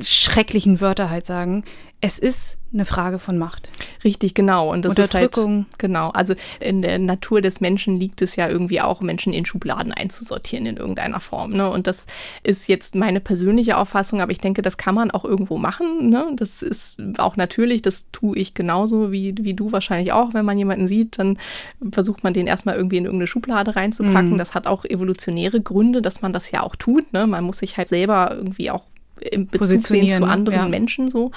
schrecklichen Wörter halt sagen. Es ist eine Frage von Macht. Richtig, genau. Und das Unterdrückung. Ist halt, genau. Also in der Natur des Menschen liegt es ja irgendwie auch, Menschen in Schubladen einzusortieren in irgendeiner Form. Ne? Und das ist jetzt meine persönliche Auffassung, aber ich denke, das kann man auch irgendwo machen. Ne? Das ist auch natürlich, das tue ich genauso wie, wie du wahrscheinlich auch. Wenn man jemanden sieht, dann versucht man den erstmal irgendwie in irgendeine Schublade reinzupacken. Mhm. Das hat auch evolutionäre Gründe, dass man das ja auch tut. Ne? Man muss sich halt selber irgendwie auch im Bezug sehen zu anderen ja. Menschen so.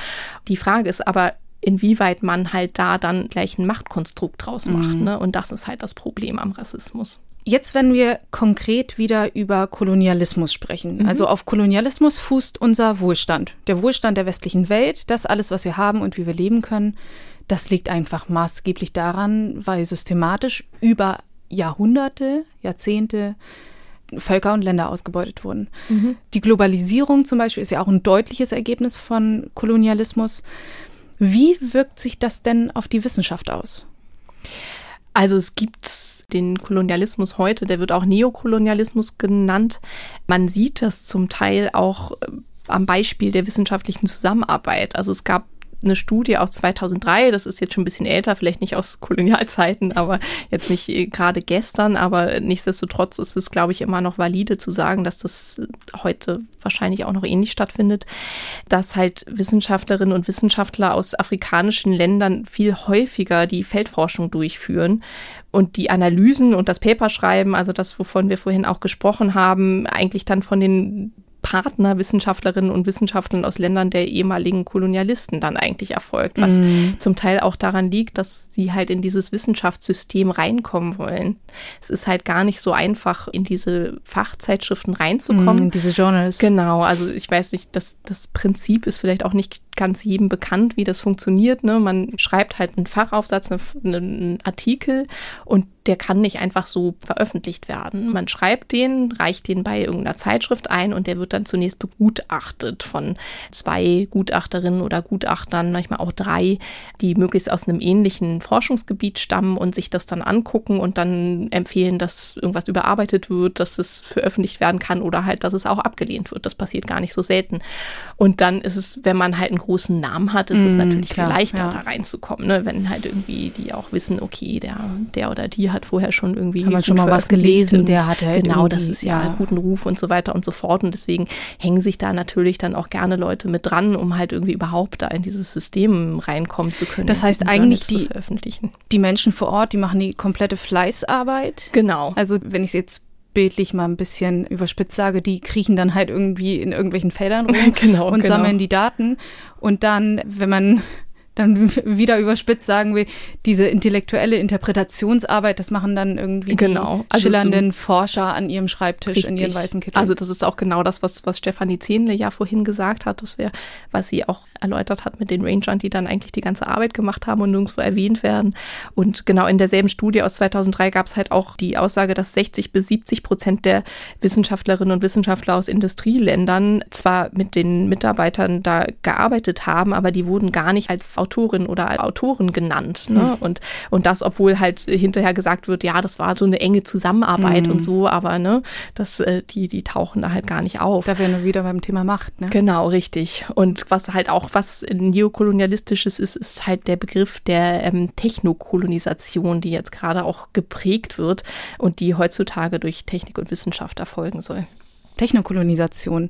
Die Frage ist aber, inwieweit man halt da dann gleich ein Machtkonstrukt draus macht. Mhm. Ne? Und das ist halt das Problem am Rassismus. Jetzt, wenn wir konkret wieder über Kolonialismus sprechen. Mhm. Also auf Kolonialismus fußt unser Wohlstand. Der Wohlstand der westlichen Welt, das alles, was wir haben und wie wir leben können, das liegt einfach maßgeblich daran, weil systematisch über Jahrhunderte, Jahrzehnte Völker und Länder ausgebeutet wurden. Mhm. Die Globalisierung zum Beispiel ist ja auch ein deutliches Ergebnis von Kolonialismus. Wie wirkt sich das denn auf die Wissenschaft aus? Also es gibt den Kolonialismus heute, der wird auch Neokolonialismus genannt. Man sieht das zum Teil auch äh, am Beispiel der wissenschaftlichen Zusammenarbeit. Also es gab eine Studie aus 2003, das ist jetzt schon ein bisschen älter, vielleicht nicht aus Kolonialzeiten, aber jetzt nicht gerade gestern, aber nichtsdestotrotz ist es, glaube ich, immer noch valide zu sagen, dass das heute wahrscheinlich auch noch ähnlich stattfindet, dass halt Wissenschaftlerinnen und Wissenschaftler aus afrikanischen Ländern viel häufiger die Feldforschung durchführen und die Analysen und das Paper schreiben, also das, wovon wir vorhin auch gesprochen haben, eigentlich dann von den Partner, Wissenschaftlerinnen und Wissenschaftlern aus Ländern der ehemaligen Kolonialisten dann eigentlich erfolgt, was mm. zum Teil auch daran liegt, dass sie halt in dieses Wissenschaftssystem reinkommen wollen. Es ist halt gar nicht so einfach, in diese Fachzeitschriften reinzukommen. Mm, diese Journals. Genau, also ich weiß nicht, das, das Prinzip ist vielleicht auch nicht ganz jedem bekannt, wie das funktioniert. Ne? Man schreibt halt einen Fachaufsatz, einen Artikel und der kann nicht einfach so veröffentlicht werden. Man schreibt den, reicht den bei irgendeiner Zeitschrift ein und der wird dann zunächst begutachtet von zwei Gutachterinnen oder Gutachtern, manchmal auch drei, die möglichst aus einem ähnlichen Forschungsgebiet stammen und sich das dann angucken und dann empfehlen, dass irgendwas überarbeitet wird, dass es veröffentlicht werden kann oder halt, dass es auch abgelehnt wird. Das passiert gar nicht so selten. Und dann ist es, wenn man halt einen großen Namen hat, ist mm, es natürlich klar, viel leichter, ja. da reinzukommen, ne? wenn halt irgendwie die auch wissen, okay, der, der oder die hat vorher schon irgendwie. Haben schon mal was gelesen, der hatte halt Genau, das ist ja, ja guten Ruf und so weiter und so fort. Und deswegen hängen sich da natürlich dann auch gerne Leute mit dran, um halt irgendwie überhaupt da in dieses System reinkommen zu können. Das heißt eigentlich die, die Menschen vor Ort, die machen die komplette Fleißarbeit. Genau. Also wenn ich es jetzt bildlich mal ein bisschen überspitzt sage, die kriechen dann halt irgendwie in irgendwelchen Feldern rum [LAUGHS] genau, und genau. sammeln die Daten. Und dann, wenn man [LAUGHS] dann [LAUGHS] wieder überspitzt sagen wir, diese intellektuelle Interpretationsarbeit, das machen dann irgendwie genau. die also schillernden so Forscher an ihrem Schreibtisch richtig. in ihren weißen Kitteln. Also das ist auch genau das, was, was Stefanie Zehnle ja vorhin gesagt hat, das wäre, was sie auch erläutert hat mit den Rangern, die dann eigentlich die ganze Arbeit gemacht haben und nirgendwo erwähnt werden. Und genau in derselben Studie aus 2003 gab es halt auch die Aussage, dass 60 bis 70 Prozent der Wissenschaftlerinnen und Wissenschaftler aus Industrieländern zwar mit den Mitarbeitern da gearbeitet haben, aber die wurden gar nicht als Autorin oder Autoren genannt. Ne? Mhm. Und, und das, obwohl halt hinterher gesagt wird, ja, das war so eine enge Zusammenarbeit mhm. und so, aber ne, das, äh, die, die tauchen da halt gar nicht auf. Da wären wir wieder beim Thema Macht, ne? Genau, richtig. Und was halt auch was neokolonialistisches ist, ist halt der Begriff der ähm, Technokolonisation, die jetzt gerade auch geprägt wird und die heutzutage durch Technik und Wissenschaft erfolgen soll. Technokolonisation.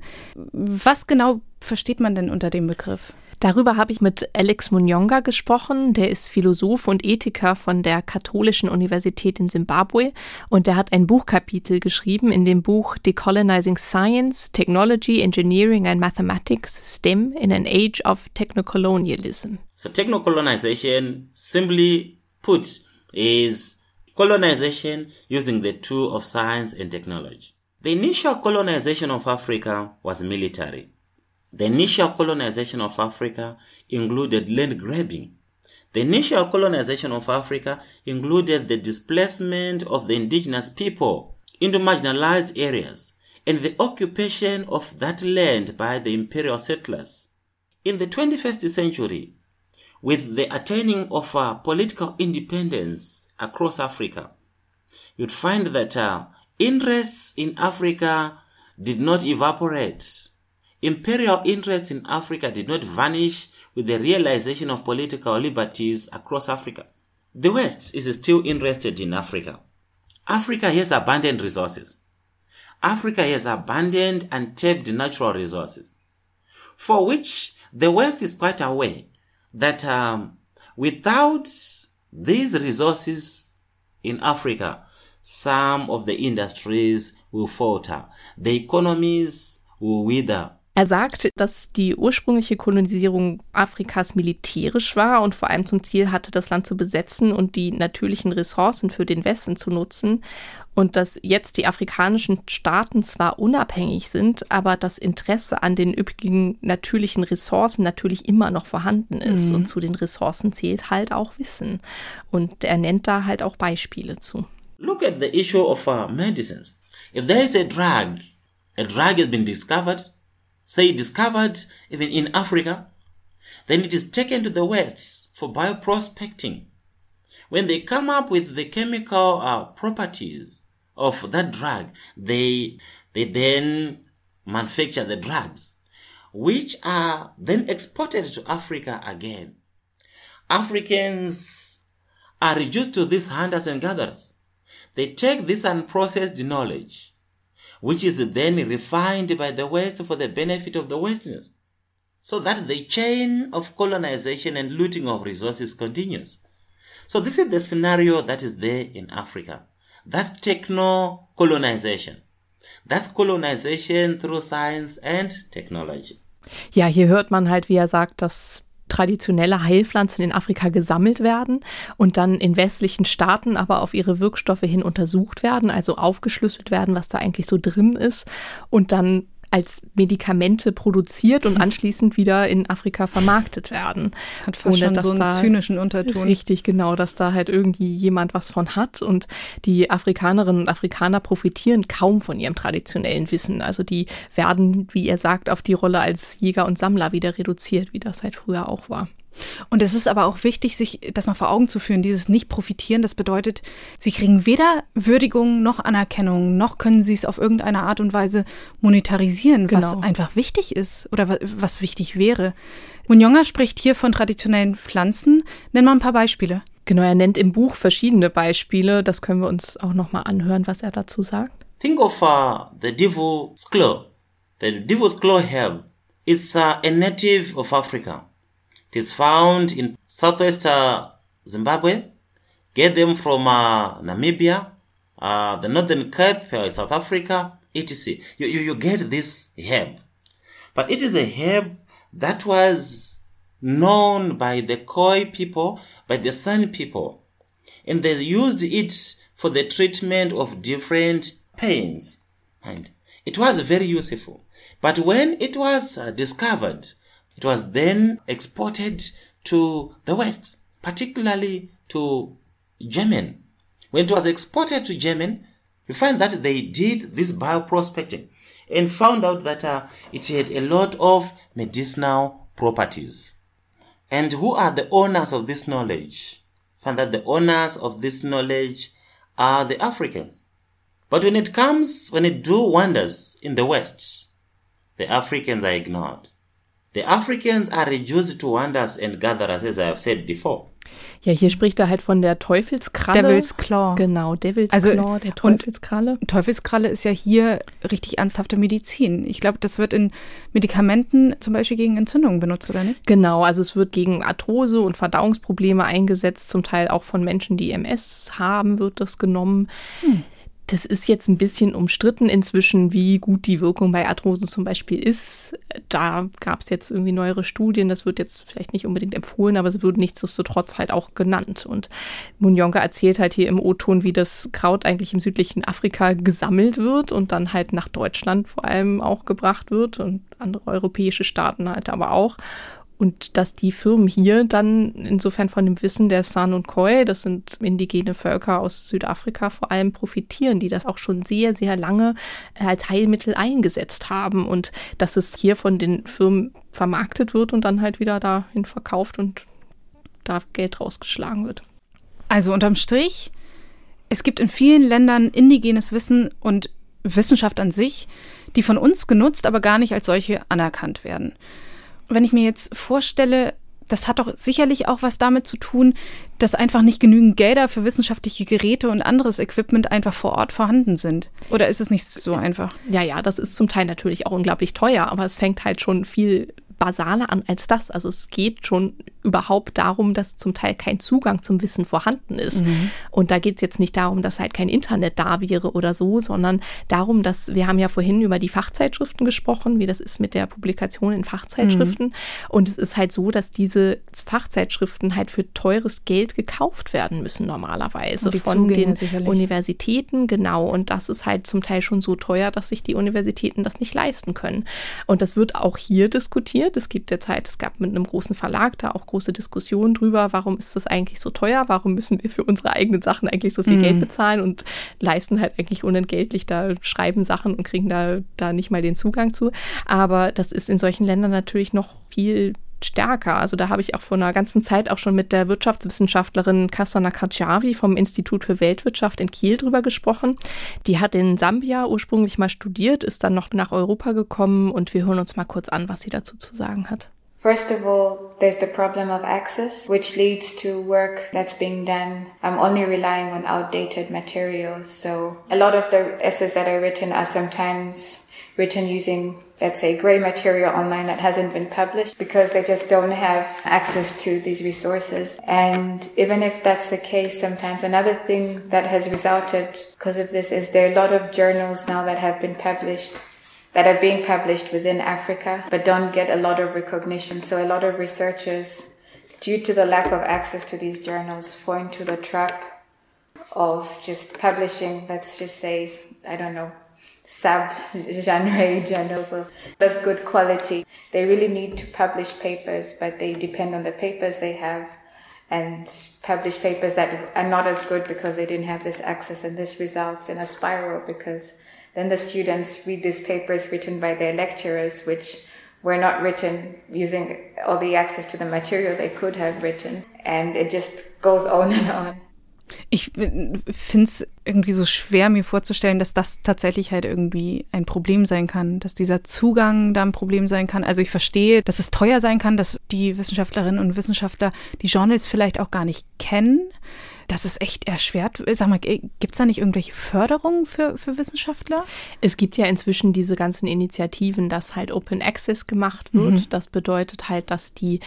Was genau versteht man denn unter dem Begriff? Darüber habe ich mit Alex Munyonga gesprochen. Der ist Philosoph und Ethiker von der Katholischen Universität in Simbabwe und der hat ein Buchkapitel geschrieben in dem Buch Decolonizing Science, Technology, Engineering and Mathematics, STEM in an Age of Technocolonialism. So technocolonization, simply put, is colonization using the tool of science and technology. The initial colonization of Africa was military. The initial colonization of Africa included land grabbing. The initial colonization of Africa included the displacement of the indigenous people into marginalized areas and the occupation of that land by the imperial settlers. In the 21st century, with the attaining of uh, political independence across Africa, you'd find that uh, interests in Africa did not evaporate. Imperial interests in Africa did not vanish with the realization of political liberties across Africa. The West is still interested in Africa. Africa has abundant resources. Africa has abundant and tapped natural resources, for which the West is quite aware that um, without these resources in Africa, some of the industries will falter, the economies will wither. Er sagt, dass die ursprüngliche Kolonisierung Afrikas militärisch war und vor allem zum Ziel hatte, das Land zu besetzen und die natürlichen Ressourcen für den Westen zu nutzen. Und dass jetzt die afrikanischen Staaten zwar unabhängig sind, aber das Interesse an den üppigen natürlichen Ressourcen natürlich immer noch vorhanden ist. Mhm. Und zu den Ressourcen zählt halt auch Wissen. Und er nennt da halt auch Beispiele zu. Look at the issue of uh, medicines. If there is a drug, a drug has been discovered, say discovered even in Africa, then it is taken to the West for bioprospecting. When they come up with the chemical uh, properties of that drug, they, they then manufacture the drugs, which are then exported to Africa again. Africans are reduced to these hunters and gatherers. They take this unprocessed knowledge, which is then refined by the West for the benefit of the Westerners, so that the chain of colonization and looting of resources continues. So this is the scenario that is there in Africa. That's techno colonization. That's colonization through science and technology. Ja, hier hört man halt, wie er sagt, dass traditionelle Heilpflanzen in Afrika gesammelt werden und dann in westlichen Staaten aber auf ihre Wirkstoffe hin untersucht werden, also aufgeschlüsselt werden, was da eigentlich so drin ist. Und dann als Medikamente produziert und [LAUGHS] anschließend wieder in Afrika vermarktet werden. Hat fast Ohne, schon so einen zynischen Unterton. Richtig, genau, dass da halt irgendwie jemand was von hat und die Afrikanerinnen und Afrikaner profitieren kaum von ihrem traditionellen Wissen. Also die werden, wie er sagt, auf die Rolle als Jäger und Sammler wieder reduziert, wie das halt früher auch war. Und es ist aber auch wichtig, sich das mal vor Augen zu führen. Dieses Nicht-Profitieren, das bedeutet, sie kriegen weder Würdigung noch Anerkennung, noch können sie es auf irgendeine Art und Weise monetarisieren, genau. was einfach wichtig ist oder was wichtig wäre. Munyonga spricht hier von traditionellen Pflanzen. Nenn mal ein paar Beispiele. Genau, er nennt im Buch verschiedene Beispiele. Das können wir uns auch noch mal anhören, was er dazu sagt. Think of uh, the devil's claw. The devil's claw herb. It's uh, a native of Africa. It is found in southwest uh, Zimbabwe. Get them from uh, Namibia, uh, the Northern Cape, uh, South Africa, etc. You, you, you get this herb. But it is a herb that was known by the Khoi people, by the San people. And they used it for the treatment of different pains. And it was very useful. But when it was uh, discovered it was then exported to the West, particularly to Germany. When it was exported to Germany, you find that they did this bioprospecting and found out that uh, it had a lot of medicinal properties. And who are the owners of this knowledge? Find that the owners of this knowledge are the Africans. But when it comes, when it do wonders in the West, the Africans are ignored. The Africans are reduced to wonders and gatherers, as I have said before. Ja, hier spricht er halt von der Teufelskralle. Devil's Claw. Genau, Devil's also, Claw, der Teufelskralle. Teufelskralle ist ja hier richtig ernsthafte Medizin. Ich glaube, das wird in Medikamenten zum Beispiel gegen Entzündungen benutzt, oder nicht? Genau, also es wird gegen Arthrose und Verdauungsprobleme eingesetzt, zum Teil auch von Menschen, die MS haben, wird das genommen. Hm. Das ist jetzt ein bisschen umstritten inzwischen, wie gut die Wirkung bei Arthrosen zum Beispiel ist. Da gab es jetzt irgendwie neuere Studien, das wird jetzt vielleicht nicht unbedingt empfohlen, aber es wird nichtsdestotrotz halt auch genannt. Und Munjonga erzählt halt hier im O-Ton, wie das Kraut eigentlich im südlichen Afrika gesammelt wird und dann halt nach Deutschland vor allem auch gebracht wird und andere europäische Staaten halt aber auch und dass die Firmen hier dann insofern von dem Wissen der San und Khoi, das sind indigene Völker aus Südafrika vor allem, profitieren, die das auch schon sehr, sehr lange als Heilmittel eingesetzt haben und dass es hier von den Firmen vermarktet wird und dann halt wieder dahin verkauft und da Geld rausgeschlagen wird. Also unterm Strich, es gibt in vielen Ländern indigenes Wissen und Wissenschaft an sich, die von uns genutzt, aber gar nicht als solche anerkannt werden. Wenn ich mir jetzt vorstelle, das hat doch sicherlich auch was damit zu tun, dass einfach nicht genügend Gelder für wissenschaftliche Geräte und anderes Equipment einfach vor Ort vorhanden sind. Oder ist es nicht so einfach? Ja, ja, das ist zum Teil natürlich auch unglaublich teuer, aber es fängt halt schon viel basaler an als das. Also es geht schon überhaupt darum, dass zum Teil kein Zugang zum Wissen vorhanden ist. Mhm. Und da geht es jetzt nicht darum, dass halt kein Internet da wäre oder so, sondern darum, dass wir haben ja vorhin über die Fachzeitschriften gesprochen, wie das ist mit der Publikation in Fachzeitschriften. Mhm. Und es ist halt so, dass diese Fachzeitschriften halt für teures Geld gekauft werden müssen normalerweise von Zugänge den sicherlich. Universitäten. Genau. Und das ist halt zum Teil schon so teuer, dass sich die Universitäten das nicht leisten können. Und das wird auch hier diskutiert passiert. Es gibt derzeit, es gab mit einem großen Verlag da auch große Diskussionen drüber, warum ist das eigentlich so teuer? Warum müssen wir für unsere eigenen Sachen eigentlich so viel mhm. Geld bezahlen und leisten halt eigentlich unentgeltlich da, schreiben Sachen und kriegen da, da nicht mal den Zugang zu. Aber das ist in solchen Ländern natürlich noch viel stärker. Also da habe ich auch vor einer ganzen Zeit auch schon mit der Wirtschaftswissenschaftlerin Kasana Kajavi vom Institut für Weltwirtschaft in Kiel drüber gesprochen. Die hat in Sambia ursprünglich mal studiert, ist dann noch nach Europa gekommen und wir hören uns mal kurz an, was sie dazu zu sagen hat. First of all, there's the problem of access, which leads to work that's being done. I'm only relying on outdated materials. So a lot of the essays that are written are sometimes written using let's say gray material online that hasn't been published because they just don't have access to these resources. And even if that's the case, sometimes another thing that has resulted because of this is there are a lot of journals now that have been published that are being published within Africa, but don't get a lot of recognition. So a lot of researchers, due to the lack of access to these journals, fall into the trap of just publishing, let's just say, I don't know, sub-genre [LAUGHS] journals of that's good quality. They really need to publish papers, but they depend on the papers they have and publish papers that are not as good because they didn't have this access and this results in a spiral because then the students read these papers written by their lecturers which were not written using all the access to the material they could have written and it just goes on and on. Ich finde es irgendwie so schwer, mir vorzustellen, dass das tatsächlich halt irgendwie ein Problem sein kann, dass dieser Zugang da ein Problem sein kann. Also ich verstehe, dass es teuer sein kann, dass die Wissenschaftlerinnen und Wissenschaftler die Journals vielleicht auch gar nicht kennen. Das ist echt erschwert. Sag mal, gibt es da nicht irgendwelche Förderungen für, für Wissenschaftler? Es gibt ja inzwischen diese ganzen Initiativen, dass halt Open Access gemacht wird. Mhm. Das bedeutet halt, dass die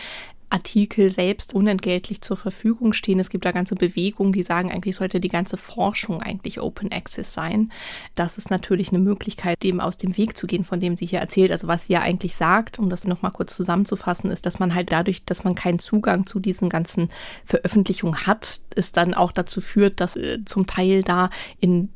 Artikel selbst unentgeltlich zur Verfügung stehen. Es gibt da ganze Bewegungen, die sagen, eigentlich sollte die ganze Forschung eigentlich Open Access sein. Das ist natürlich eine Möglichkeit, dem aus dem Weg zu gehen, von dem sie hier erzählt. Also was sie ja eigentlich sagt, um das nochmal kurz zusammenzufassen, ist, dass man halt dadurch, dass man keinen Zugang zu diesen ganzen Veröffentlichungen hat, es dann auch dazu führt, dass äh, zum Teil da in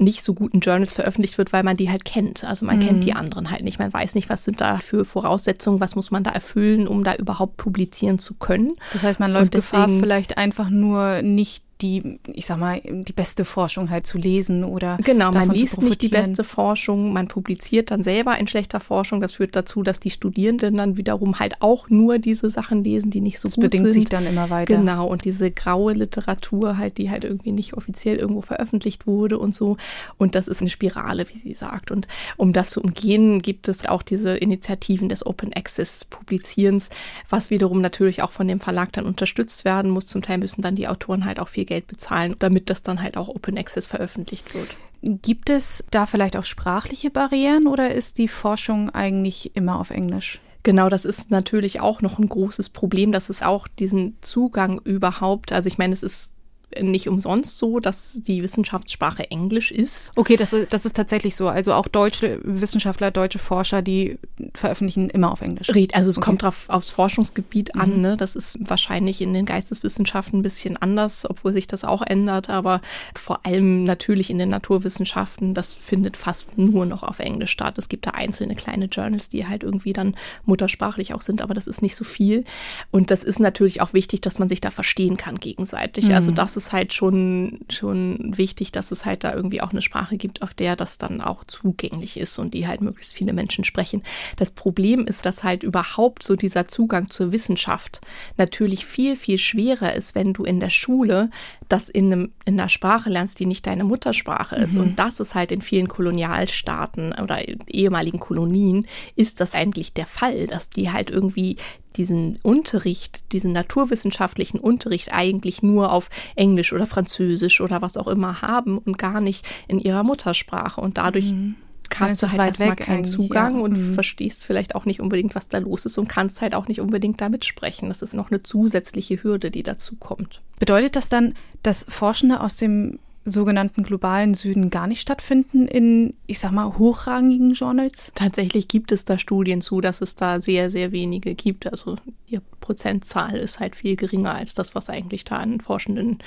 nicht so guten Journals veröffentlicht wird, weil man die halt kennt. Also man mhm. kennt die anderen halt nicht. Man weiß nicht, was sind da für Voraussetzungen, was muss man da erfüllen, um da überhaupt publizieren zu können. Das heißt, man läuft deswegen, Gefahr, vielleicht einfach nur nicht die, ich sag mal, die beste Forschung halt zu lesen oder. Genau, man liest nicht die beste Forschung, man publiziert dann selber in schlechter Forschung. Das führt dazu, dass die Studierenden dann wiederum halt auch nur diese Sachen lesen, die nicht so das gut bedingt sind. sich dann immer weiter. Genau, und diese graue Literatur halt, die halt irgendwie nicht offiziell irgendwo veröffentlicht wurde und so. Und das ist eine Spirale, wie sie sagt. Und um das zu umgehen, gibt es auch diese Initiativen des Open Access Publizierens, was wiederum natürlich auch von dem Verlag dann unterstützt werden muss. Zum Teil müssen dann die Autoren halt auch viel Geld bezahlen, damit das dann halt auch Open Access veröffentlicht wird. Gibt es da vielleicht auch sprachliche Barrieren oder ist die Forschung eigentlich immer auf Englisch? Genau, das ist natürlich auch noch ein großes Problem, dass es auch diesen Zugang überhaupt, also ich meine, es ist nicht umsonst so, dass die Wissenschaftssprache Englisch ist. Okay, das ist, das ist tatsächlich so. Also auch deutsche Wissenschaftler, deutsche Forscher, die veröffentlichen immer auf Englisch. Also es okay. kommt drauf, aufs Forschungsgebiet an. Mhm. Ne? Das ist wahrscheinlich in den Geisteswissenschaften ein bisschen anders, obwohl sich das auch ändert. Aber vor allem natürlich in den Naturwissenschaften, das findet fast nur noch auf Englisch statt. Es gibt da einzelne kleine Journals, die halt irgendwie dann muttersprachlich auch sind, aber das ist nicht so viel. Und das ist natürlich auch wichtig, dass man sich da verstehen kann gegenseitig. Also mhm. Also das ist halt schon, schon wichtig, dass es halt da irgendwie auch eine Sprache gibt, auf der das dann auch zugänglich ist und die halt möglichst viele Menschen sprechen. Das Problem ist, dass halt überhaupt so dieser Zugang zur Wissenschaft natürlich viel, viel schwerer ist, wenn du in der Schule das in, einem, in einer Sprache lernst, die nicht deine Muttersprache ist. Mhm. Und das ist halt in vielen Kolonialstaaten oder ehemaligen Kolonien, ist das eigentlich der Fall, dass die halt irgendwie diesen Unterricht, diesen naturwissenschaftlichen Unterricht eigentlich nur auf Englisch oder Französisch oder was auch immer haben und gar nicht in ihrer Muttersprache. Und dadurch mhm. hast du halt erstmal keinen Zugang ja. und mhm. verstehst vielleicht auch nicht unbedingt, was da los ist und kannst halt auch nicht unbedingt damit sprechen. Das ist noch eine zusätzliche Hürde, die dazu kommt. Bedeutet das dann, dass Forschende aus dem sogenannten globalen Süden gar nicht stattfinden in, ich sag mal, hochrangigen Journals? Tatsächlich gibt es da Studien zu, dass es da sehr, sehr wenige gibt. Also die Prozentzahl ist halt viel geringer als das, was eigentlich da an Forschenden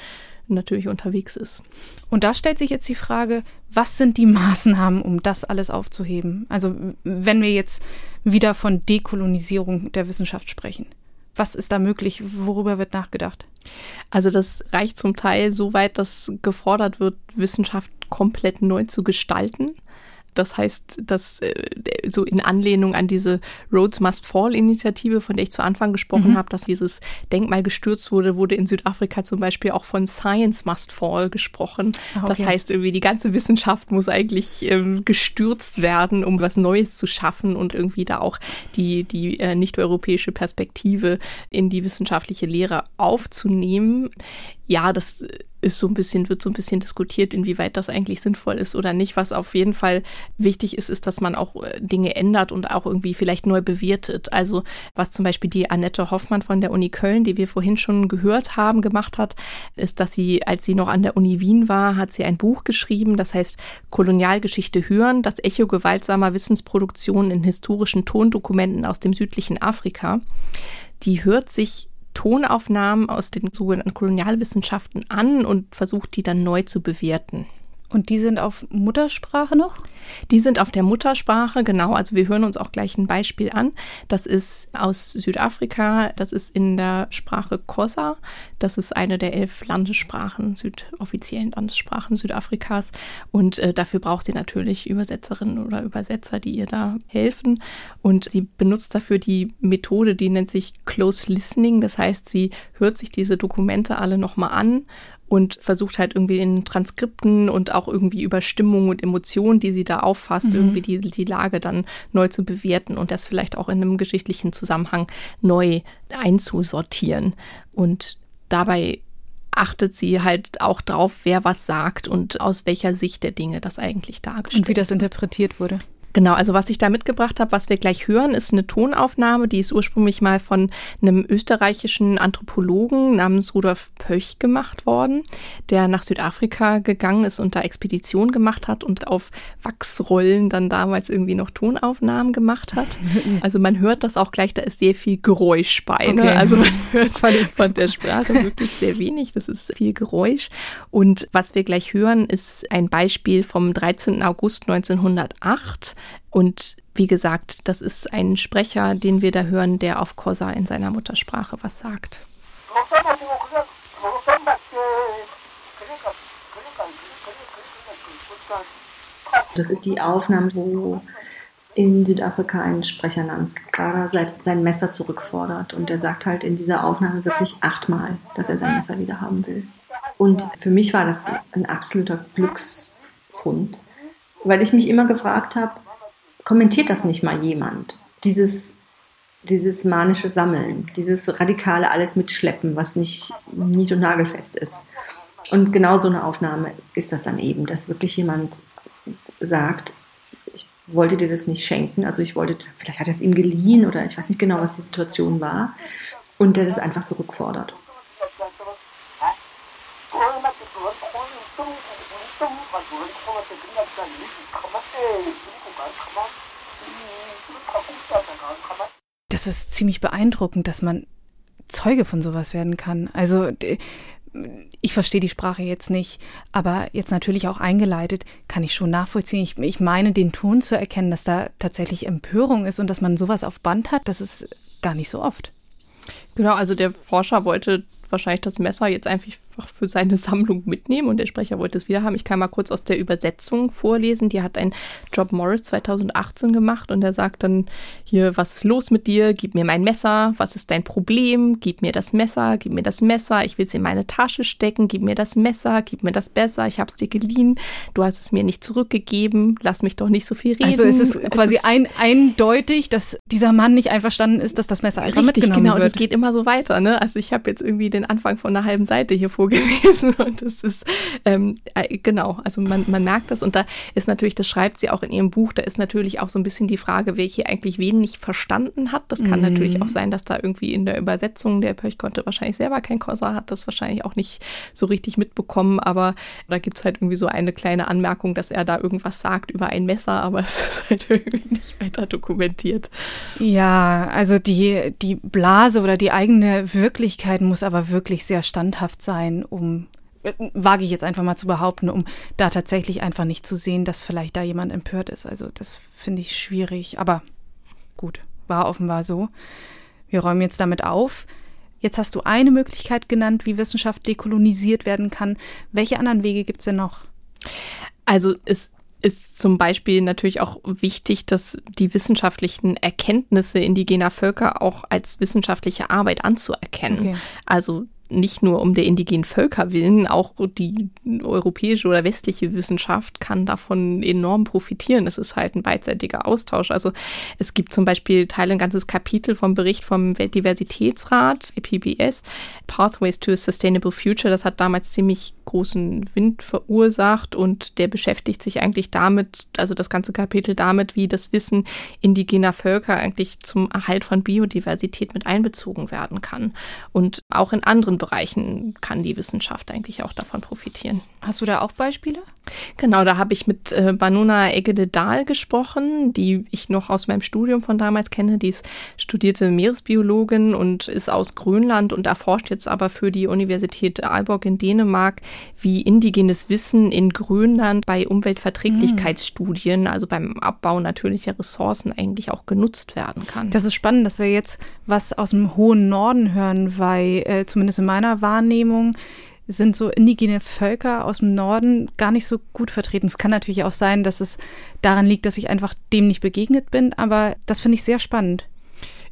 natürlich unterwegs ist. Und da stellt sich jetzt die Frage, was sind die Maßnahmen, um das alles aufzuheben? Also wenn wir jetzt wieder von Dekolonisierung der Wissenschaft sprechen. Was ist da möglich? Worüber wird nachgedacht? Also das reicht zum Teil so weit, dass gefordert wird, Wissenschaft komplett neu zu gestalten. Das heißt, dass äh, so in Anlehnung an diese Roads Must Fall Initiative, von der ich zu Anfang gesprochen mhm. habe, dass dieses Denkmal gestürzt wurde, wurde in Südafrika zum Beispiel auch von Science Must Fall gesprochen. Ah, okay. Das heißt, irgendwie die ganze Wissenschaft muss eigentlich ähm, gestürzt werden, um was Neues zu schaffen und irgendwie da auch die, die äh, nicht-europäische Perspektive in die wissenschaftliche Lehre aufzunehmen. Ja, das ist so ein bisschen, wird so ein bisschen diskutiert, inwieweit das eigentlich sinnvoll ist oder nicht. Was auf jeden Fall wichtig ist, ist, dass man auch äh, Dinge ändert und auch irgendwie vielleicht neu bewertet. Also was zum Beispiel die Annette Hoffmann von der Uni Köln, die wir vorhin schon gehört haben, gemacht hat, ist, dass sie, als sie noch an der Uni Wien war, hat sie ein Buch geschrieben, das heißt Kolonialgeschichte hören, das Echo gewaltsamer Wissensproduktion in historischen Tondokumenten aus dem südlichen Afrika. Die hört sich Tonaufnahmen aus den sogenannten Kolonialwissenschaften an und versucht die dann neu zu bewerten. Und die sind auf Muttersprache noch? Die sind auf der Muttersprache, genau. Also wir hören uns auch gleich ein Beispiel an. Das ist aus Südafrika, das ist in der Sprache Kosa. Das ist eine der elf Landessprachen, südoffiziellen Landessprachen Südafrikas. Und äh, dafür braucht sie natürlich Übersetzerinnen oder Übersetzer, die ihr da helfen. Und sie benutzt dafür die Methode, die nennt sich Close Listening. Das heißt, sie hört sich diese Dokumente alle nochmal an und versucht halt irgendwie in Transkripten und auch irgendwie über Stimmung und Emotionen, die sie da auffasst, mhm. irgendwie die, die Lage dann neu zu bewerten und das vielleicht auch in einem geschichtlichen Zusammenhang neu einzusortieren. Und dabei achtet sie halt auch drauf, wer was sagt und aus welcher Sicht der Dinge das eigentlich dargestellt Und wie das interpretiert wurde. Genau, also was ich da mitgebracht habe, was wir gleich hören, ist eine Tonaufnahme, die ist ursprünglich mal von einem österreichischen Anthropologen namens Rudolf Pöch gemacht worden, der nach Südafrika gegangen ist und da Expedition gemacht hat und auf Wachsrollen dann damals irgendwie noch Tonaufnahmen gemacht hat. [LAUGHS] Also man hört das auch gleich, da ist sehr viel Geräusch bei. Ne? Okay. Ne? Also man hört [LAUGHS] von der Sprache wirklich sehr wenig, das ist viel Geräusch. Und was wir gleich hören, ist ein Beispiel vom 13. August 1908 und wie gesagt, das ist ein Sprecher, den wir da hören, der auf Kosa in seiner Muttersprache was sagt. Das ist die Aufnahme, wo in Südafrika ein Sprecher namens Kara sein Messer zurückfordert. Und er sagt halt in dieser Aufnahme wirklich achtmal, dass er sein Messer wieder haben will. Und für mich war das ein absoluter Glücksfund, weil ich mich immer gefragt habe, kommentiert das nicht mal jemand? Dieses, dieses manische Sammeln, dieses radikale alles mitschleppen, was nicht nied- und nagelfest ist. Und genau so eine Aufnahme ist das dann eben, dass wirklich jemand sagt, ich wollte dir das nicht schenken, also ich wollte, vielleicht hat er es ihm geliehen oder ich weiß nicht genau, was die Situation war, und der das einfach zurückfordert. Das ist ziemlich beeindruckend, dass man Zeuge von sowas werden kann. Also ich verstehe die Sprache jetzt nicht, aber jetzt natürlich auch eingeleitet, kann ich schon nachvollziehen. Ich, ich meine, den Ton zu erkennen, dass da tatsächlich Empörung ist und dass man sowas auf Band hat, das ist gar nicht so oft. Genau, also der Forscher wollte wahrscheinlich das Messer jetzt einfach für seine [LAUGHS] Sammlung mitnehmen und der Sprecher wollte es wieder haben. Ich kann mal kurz aus der Übersetzung vorlesen. Die hat ein Job Morris 2018 gemacht und er sagt dann hier, was ist los mit dir? Gib mir mein Messer. Was ist dein Problem? Gib mir das Messer. Gib mir das Messer. Ich will es in meine Tasche stecken. Gib mir das Messer. Gib mir das besser. Ich habe es dir geliehen. Du hast es mir nicht zurückgegeben. Lass mich doch nicht so viel reden. Also ist es quasi es ein, eindeutig, dass dieser Mann nicht einverstanden ist, dass das Messer einfach richtig, mitgenommen genau. wird. Und es geht immer so weiter. Ne? Also ich habe jetzt irgendwie den Anfang von einer halben Seite hier vorgelesen [LAUGHS] und das ist ähm, äh, genau. Also man, man merkt das und da ist natürlich, das schreibt sie auch in ihrem Buch. Da ist natürlich auch so ein bisschen die Frage, wer hier eigentlich wen nicht verstanden hat. Das kann mhm. natürlich auch sein, dass da irgendwie in der Übersetzung der Pöch konnte wahrscheinlich selber kein Kosa, hat das wahrscheinlich auch nicht so richtig mitbekommen. Aber da gibt es halt irgendwie so eine kleine Anmerkung, dass er da irgendwas sagt über ein Messer, aber [LAUGHS] es ist halt irgendwie nicht weiter dokumentiert. Ja, also die, die Blase oder die eigene Wirklichkeit muss aber wirklich sehr standhaft sein, um wage ich jetzt einfach mal zu behaupten, um da tatsächlich einfach nicht zu sehen, dass vielleicht da jemand empört ist. Also das finde ich schwierig, aber gut, war offenbar so. Wir räumen jetzt damit auf. Jetzt hast du eine Möglichkeit genannt, wie Wissenschaft dekolonisiert werden kann. Welche anderen Wege gibt es denn noch? Also es ist zum Beispiel natürlich auch wichtig, dass die wissenschaftlichen Erkenntnisse indigener Völker auch als wissenschaftliche Arbeit anzuerkennen. Okay. Also nicht nur um der indigenen Völker willen, auch die europäische oder westliche Wissenschaft kann davon enorm profitieren. Es ist halt ein beidseitiger Austausch. Also es gibt zum Beispiel Teile ein ganzes Kapitel vom Bericht vom Weltdiversitätsrat, PBS, Pathways to a Sustainable Future. Das hat damals ziemlich großen Wind verursacht und der beschäftigt sich eigentlich damit, also das ganze Kapitel damit, wie das Wissen indigener Völker eigentlich zum Erhalt von Biodiversität mit einbezogen werden kann. Und auch in anderen Bereichen kann die Wissenschaft eigentlich auch davon profitieren. Hast du da auch Beispiele? Genau, da habe ich mit äh, Banuna Egede Dahl gesprochen, die ich noch aus meinem Studium von damals kenne. Die ist studierte Meeresbiologin und ist aus Grönland und erforscht jetzt aber für die Universität Aalborg in Dänemark, wie indigenes Wissen in Grönland bei Umweltverträglichkeitsstudien, also beim Abbau natürlicher Ressourcen eigentlich auch genutzt werden kann. Das ist spannend, dass wir jetzt was aus dem hohen Norden hören, weil äh, zumindest in meiner Wahrnehmung sind so indigene Völker aus dem Norden gar nicht so gut vertreten. Es kann natürlich auch sein, dass es daran liegt, dass ich einfach dem nicht begegnet bin, aber das finde ich sehr spannend.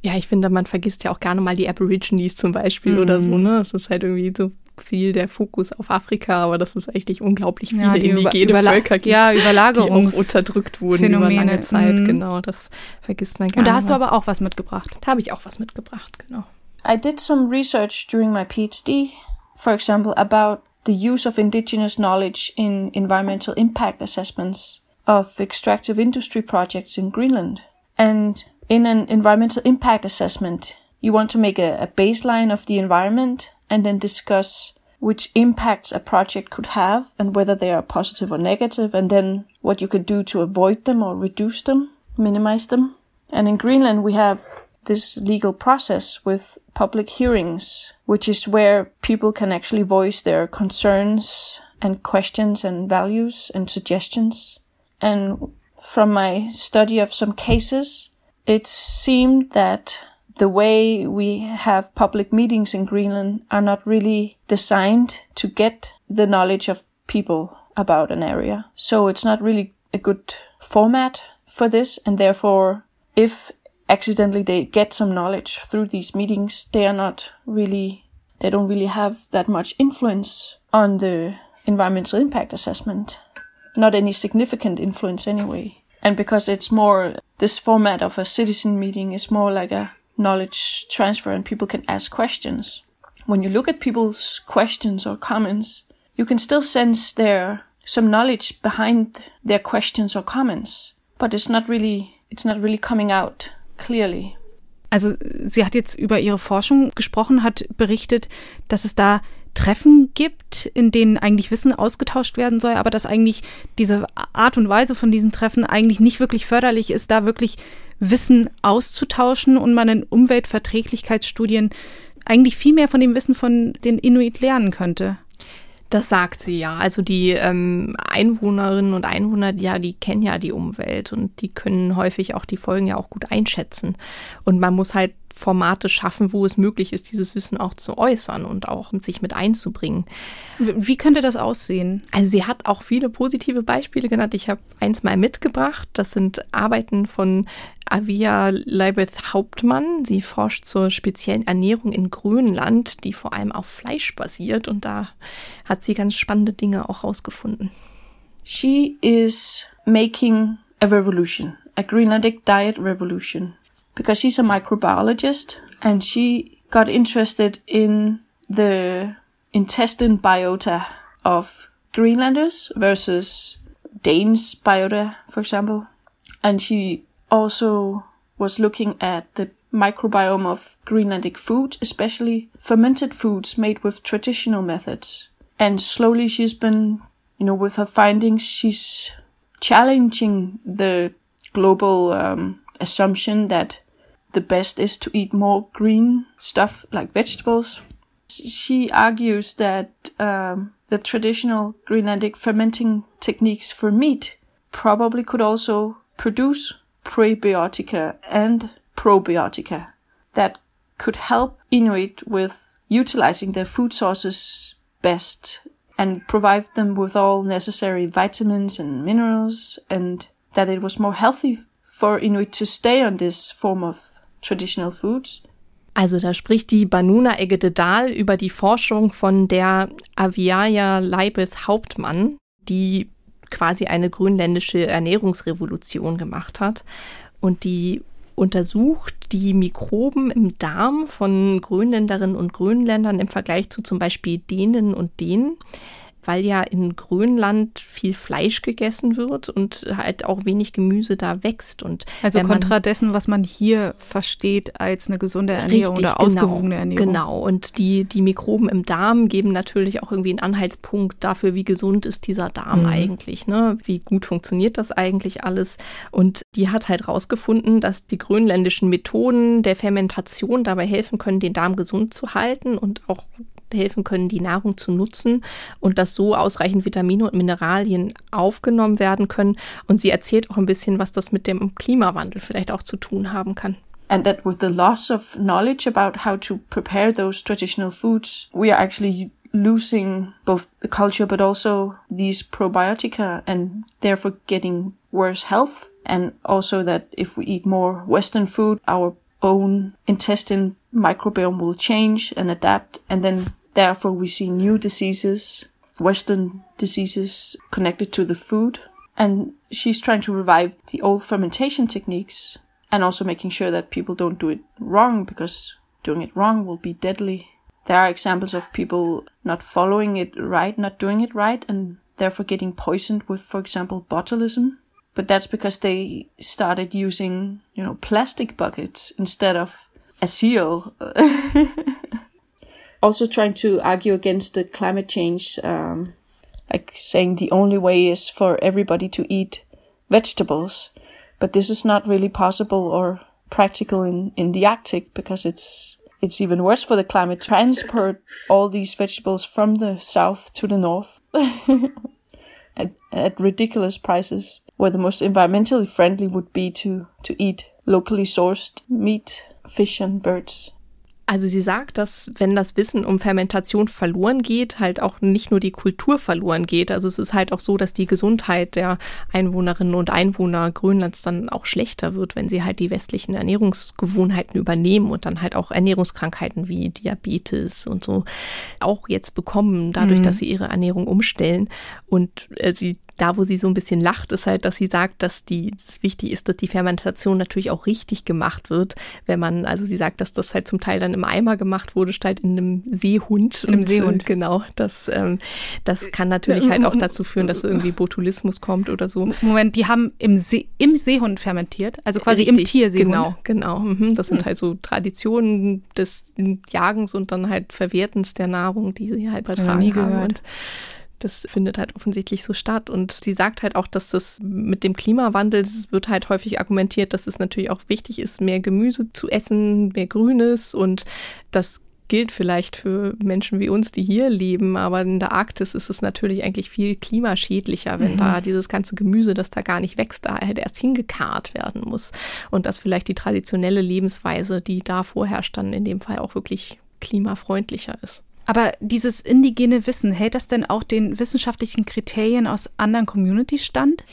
Ja, ich finde, man vergisst ja auch gerne mal die Aborigines zum Beispiel mhm. oder so, ne? Es ist halt irgendwie so viel der Fokus auf Afrika, aber das ist eigentlich unglaublich viele ja, indigene Über Völker gibt, ja, Überlagerungs die auch unterdrückt wurden Phänomene. über lange Zeit. Mhm. Genau, das vergisst man gar nicht. Und da hast du aber auch was mitgebracht. Da habe ich auch was mitgebracht, genau. I did some research during my PhD, for example, about the use of indigenous knowledge in environmental impact assessments of extractive industry projects in Greenland. And in an environmental impact assessment, you want to make a, a baseline of the environment and then discuss which impacts a project could have and whether they are positive or negative, and then what you could do to avoid them or reduce them, minimize them. And in Greenland, we have this legal process with public hearings, which is where people can actually voice their concerns and questions and values and suggestions. And from my study of some cases, it seemed that the way we have public meetings in Greenland are not really designed to get the knowledge of people about an area. So it's not really a good format for this. And therefore, if accidentally they get some knowledge through these meetings, they are not really, they don't really have that much influence on the environmental impact assessment. Not any significant influence anyway. And because it's more, this format of a citizen meeting is more like a knowledge transfer and people can ask questions. When you look at people's questions or comments, you can still sense there some knowledge behind their questions or comments, but it's not really, it's not really coming out clearly. Also sie hat jetzt über ihre Forschung gesprochen, hat berichtet, dass es da Treffen gibt, in denen eigentlich Wissen ausgetauscht werden soll, aber dass eigentlich diese Art und Weise von diesen Treffen eigentlich nicht wirklich förderlich ist, da wirklich Wissen auszutauschen und man in Umweltverträglichkeitsstudien eigentlich viel mehr von dem Wissen von den Inuit lernen könnte. Das sagt sie ja. Also die ähm, Einwohnerinnen und Einwohner, ja, die kennen ja die Umwelt und die können häufig auch die Folgen ja auch gut einschätzen. Und man muss halt Formate schaffen, wo es möglich ist, dieses Wissen auch zu äußern und auch sich mit einzubringen. Wie könnte das aussehen? Also sie hat auch viele positive Beispiele genannt. Ich habe eins mal mitgebracht. Das sind Arbeiten von Avia Leibeth Hauptmann. Sie forscht zur speziellen Ernährung in Grönland, die vor allem auf Fleisch basiert. Und da hat sie ganz spannende Dinge auch rausgefunden. She is making a revolution, a Greenlandic diet revolution. because she's a microbiologist and she got interested in the intestine biota of Greenlanders versus Danes biota, for example. And she also was looking at the microbiome of Greenlandic food, especially fermented foods made with traditional methods. And slowly she's been, you know, with her findings, she's challenging the global um, assumption that the best is to eat more green stuff like vegetables. She argues that um, the traditional Greenlandic fermenting techniques for meat probably could also produce prebiotica and probiotica that could help Inuit with utilizing their food sources best and provide them with all necessary vitamins and minerals and that it was more healthy for Inuit to stay on this form of traditional foods. Also da spricht die Banuna Egededal über die Forschung von der Aviaya Leibeth Hauptmann, die quasi eine grönländische Ernährungsrevolution gemacht hat und die untersucht die Mikroben im Darm von Grönländerinnen und Grönländern im Vergleich zu zum Beispiel Dänen und Dänen weil ja in Grönland viel Fleisch gegessen wird und halt auch wenig Gemüse da wächst. Und also kontra dessen, was man hier versteht als eine gesunde Ernährung richtig, oder genau. ausgewogene genau, Ernährung. Genau. Und die, die Mikroben im Darm geben natürlich auch irgendwie einen Anhaltspunkt dafür, wie gesund ist dieser Darm mhm. eigentlich, ne? Wie gut funktioniert das eigentlich alles? Und die hat halt rausgefunden, dass die grönländischen Methoden der Fermentation dabei helfen können, den Darm gesund zu halten und auch helfen können, die Nahrung zu nutzen und dass so ausreichend Vitamine und Mineralien aufgenommen werden können. Und sie erzählt auch ein bisschen, was das mit dem Klimawandel vielleicht auch zu tun haben kann. And that with the loss of knowledge about how to prepare those traditional foods, we are actually losing both the culture but also these probiotica and therefore getting worse health. And also that if we eat more Western food, our own intestine microbiome will change and adapt and then Therefore, we see new diseases, Western diseases connected to the food. And she's trying to revive the old fermentation techniques and also making sure that people don't do it wrong because doing it wrong will be deadly. There are examples of people not following it right, not doing it right, and therefore getting poisoned with, for example, botulism. But that's because they started using, you know, plastic buckets instead of a seal. [LAUGHS] also trying to argue against the climate change, um, like saying the only way is for everybody to eat vegetables. But this is not really possible or practical in, in the Arctic because it's it's even worse for the climate. [LAUGHS] Transport all these vegetables from the south to the north [LAUGHS] at, at ridiculous prices, where the most environmentally friendly would be to, to eat locally sourced meat, fish, and birds. Also sie sagt, dass wenn das Wissen um Fermentation verloren geht, halt auch nicht nur die Kultur verloren geht. Also es ist halt auch so, dass die Gesundheit der Einwohnerinnen und Einwohner Grönlands dann auch schlechter wird, wenn sie halt die westlichen Ernährungsgewohnheiten übernehmen und dann halt auch Ernährungskrankheiten wie Diabetes und so auch jetzt bekommen, dadurch, mhm. dass sie ihre Ernährung umstellen. Und äh, sie da, wo sie so ein bisschen lacht, ist halt, dass sie sagt, dass die, dass wichtig ist, dass die Fermentation natürlich auch richtig gemacht wird, wenn man, also sie sagt, dass das halt zum Teil dann im Eimer gemacht wurde, statt in einem Seehund. In einem Seehund. Genau. Das, ähm, das kann natürlich halt auch dazu führen, dass irgendwie Botulismus kommt oder so. Moment, die haben im, See, im Seehund fermentiert, also quasi richtig, im Tierseehund. Genau, genau. Mhm. Das sind hm. halt so Traditionen des Jagens und dann halt Verwertens der Nahrung, die sie halt übertragen haben. Und das findet halt offensichtlich so statt. Und sie sagt halt auch, dass das mit dem Klimawandel, es wird halt häufig argumentiert, dass es natürlich auch wichtig ist, mehr Gemüse zu essen, mehr Grünes und das gilt vielleicht für Menschen wie uns, die hier leben, aber in der Arktis ist es natürlich eigentlich viel klimaschädlicher, wenn mhm. da dieses ganze Gemüse, das da gar nicht wächst, da halt erst hingekarrt werden muss. Und dass vielleicht die traditionelle Lebensweise, die da vorherrscht, dann in dem Fall auch wirklich klimafreundlicher ist. Aber dieses indigene Wissen, hält das denn auch den wissenschaftlichen Kriterien aus anderen Communities stand?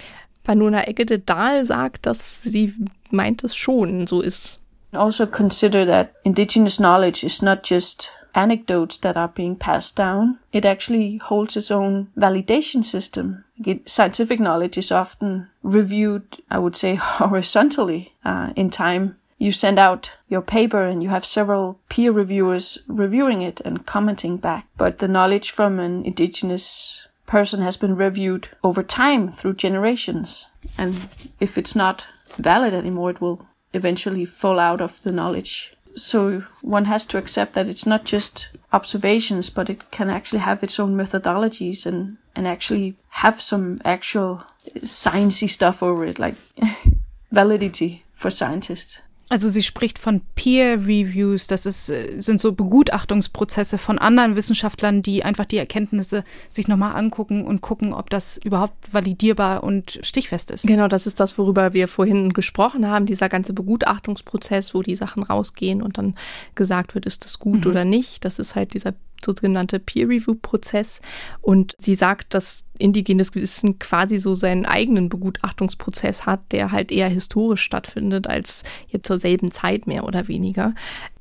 Panuna Egede Dahl sagt, dass sie meint es schon so ist. Also consider that indigenous knowledge is not just anecdotes that are being passed down. It actually holds its own validation system. Scientific knowledge is often reviewed, I would say, [LAUGHS] horizontally uh, in time. You send out your paper and you have several peer reviewers reviewing it and commenting back. But the knowledge from an indigenous person has been reviewed over time through generations. And if it's not valid anymore, it will eventually fall out of the knowledge. So one has to accept that it's not just observations, but it can actually have its own methodologies and, and actually have some actual sciencey stuff over it, like [LAUGHS] validity for scientists. Also sie spricht von Peer Reviews, das ist, äh, sind so Begutachtungsprozesse von anderen Wissenschaftlern, die einfach die Erkenntnisse sich nochmal angucken und gucken, ob das überhaupt validierbar und stichfest ist. Genau, das ist das, worüber wir vorhin gesprochen haben, dieser ganze Begutachtungsprozess, wo die Sachen rausgehen und dann gesagt wird, ist das gut mhm. oder nicht. Das ist halt dieser sogenannte Peer-Review-Prozess. Und sie sagt, dass indigenes Wissen quasi so seinen eigenen Begutachtungsprozess hat, der halt eher historisch stattfindet als jetzt zur selben Zeit mehr oder weniger.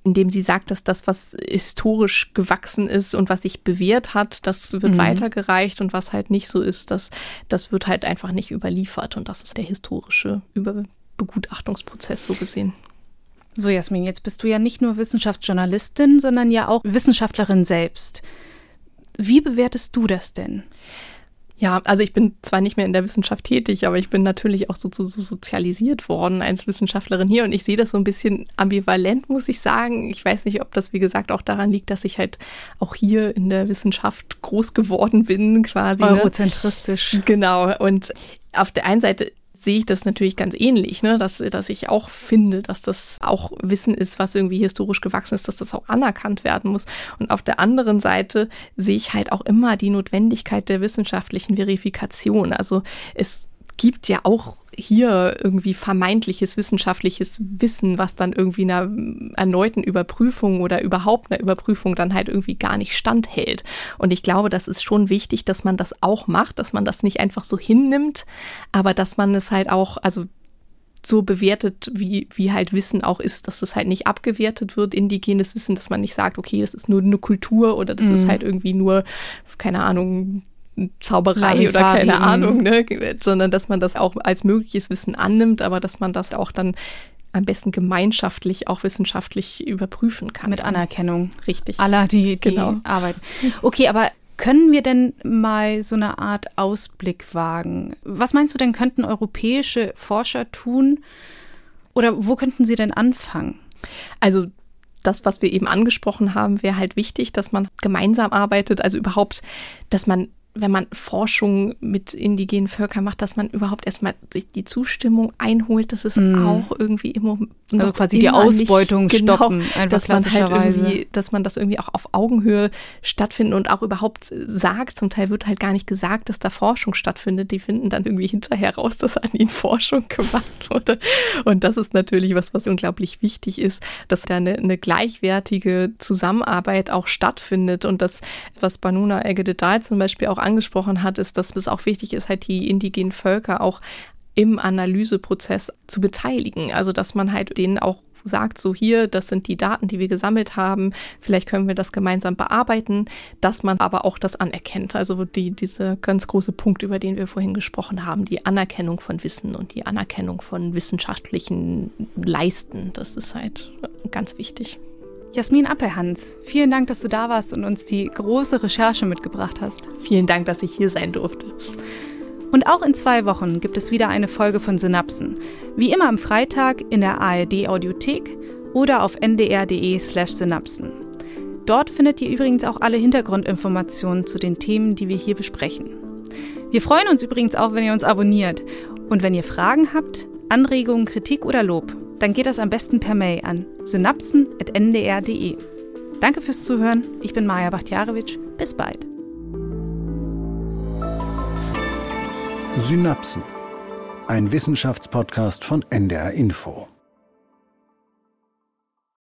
Indem sie sagt, dass das, was historisch gewachsen ist und was sich bewährt hat, das wird mhm. weitergereicht und was halt nicht so ist, das, das wird halt einfach nicht überliefert. Und das ist der historische Über Begutachtungsprozess so gesehen. So, Jasmin, jetzt bist du ja nicht nur Wissenschaftsjournalistin, sondern ja auch Wissenschaftlerin selbst. Wie bewertest du das denn? Ja, also ich bin zwar nicht mehr in der Wissenschaft tätig, aber ich bin natürlich auch so, so, so, sozialisiert worden als Wissenschaftlerin hier und ich sehe das so ein bisschen ambivalent, muss ich sagen. Ich weiß nicht, ob das, wie gesagt, auch daran liegt, dass ich halt auch hier in der Wissenschaft groß geworden bin, quasi. Ne? Eurozentristisch. Ne? Genau. Und auf der einen Seite sehe ich das natürlich ganz ähnlich, ne? dass, dass ich auch finde, dass das auch Wissen ist, was irgendwie historisch gewachsen ist, dass das auch anerkannt werden muss. Und auf der anderen Seite sehe ich halt auch immer die Notwendigkeit der wissenschaftlichen Verifikation. Also es gibt ja auch hier irgendwie vermeintliches wissenschaftliches Wissen, was dann irgendwie einer erneuten Überprüfung oder überhaupt einer Überprüfung dann halt irgendwie gar nicht standhält. Und ich glaube, das ist schon wichtig, dass man das auch macht, dass man das nicht einfach so hinnimmt, aber dass man es halt auch, also so bewertet, wie, wie halt Wissen auch ist, dass es halt nicht abgewertet wird, indigenes Wissen, dass man nicht sagt, okay, das ist nur eine Kultur oder das mhm. ist halt irgendwie nur, keine Ahnung, Zauberei oder keine Ahnung, ne? sondern dass man das auch als mögliches Wissen annimmt, aber dass man das auch dann am besten gemeinschaftlich, auch wissenschaftlich überprüfen kann. Mit Anerkennung. Richtig. Aller, die, die genau. arbeiten. Okay, aber können wir denn mal so eine Art Ausblick wagen? Was meinst du denn, könnten europäische Forscher tun? Oder wo könnten sie denn anfangen? Also das, was wir eben angesprochen haben, wäre halt wichtig, dass man gemeinsam arbeitet, also überhaupt, dass man wenn man Forschung mit indigenen Völkern macht, dass man überhaupt erstmal sich die Zustimmung einholt, das ist mm. auch irgendwie immer also quasi die Ausbeutung nicht, genau, stoppen, [LAUGHS] einfach dass man halt irgendwie, dass man das irgendwie auch auf Augenhöhe stattfindet und auch überhaupt sagt. Zum Teil wird halt gar nicht gesagt, dass da Forschung stattfindet. Die finden dann irgendwie hinterher raus, dass an ihnen Forschung [LAUGHS] gemacht wurde. Und das ist natürlich was, was unglaublich wichtig ist, dass da eine, eine gleichwertige Zusammenarbeit auch stattfindet und das, was Banuna Egededal zum Beispiel auch angesprochen hat, ist, dass es auch wichtig ist, halt die indigenen Völker auch im Analyseprozess zu beteiligen. Also dass man halt denen auch sagt, so hier, das sind die Daten, die wir gesammelt haben, vielleicht können wir das gemeinsam bearbeiten, dass man aber auch das anerkennt. Also die, dieser ganz große Punkt, über den wir vorhin gesprochen haben, die Anerkennung von Wissen und die Anerkennung von wissenschaftlichen Leisten, das ist halt ganz wichtig. Jasmin Appelhans, vielen Dank, dass du da warst und uns die große Recherche mitgebracht hast. Vielen Dank, dass ich hier sein durfte. Und auch in zwei Wochen gibt es wieder eine Folge von Synapsen. Wie immer am Freitag in der ARD Audiothek oder auf ndr.de/slash synapsen. Dort findet ihr übrigens auch alle Hintergrundinformationen zu den Themen, die wir hier besprechen. Wir freuen uns übrigens auch, wenn ihr uns abonniert. Und wenn ihr Fragen habt, Anregungen, Kritik oder Lob, dann geht das am besten per Mail an synapsen.ndr.de. Danke fürs Zuhören. Ich bin Maja Bachtjarewitsch. Bis bald. Synapsen. Ein Wissenschaftspodcast von NDR Info.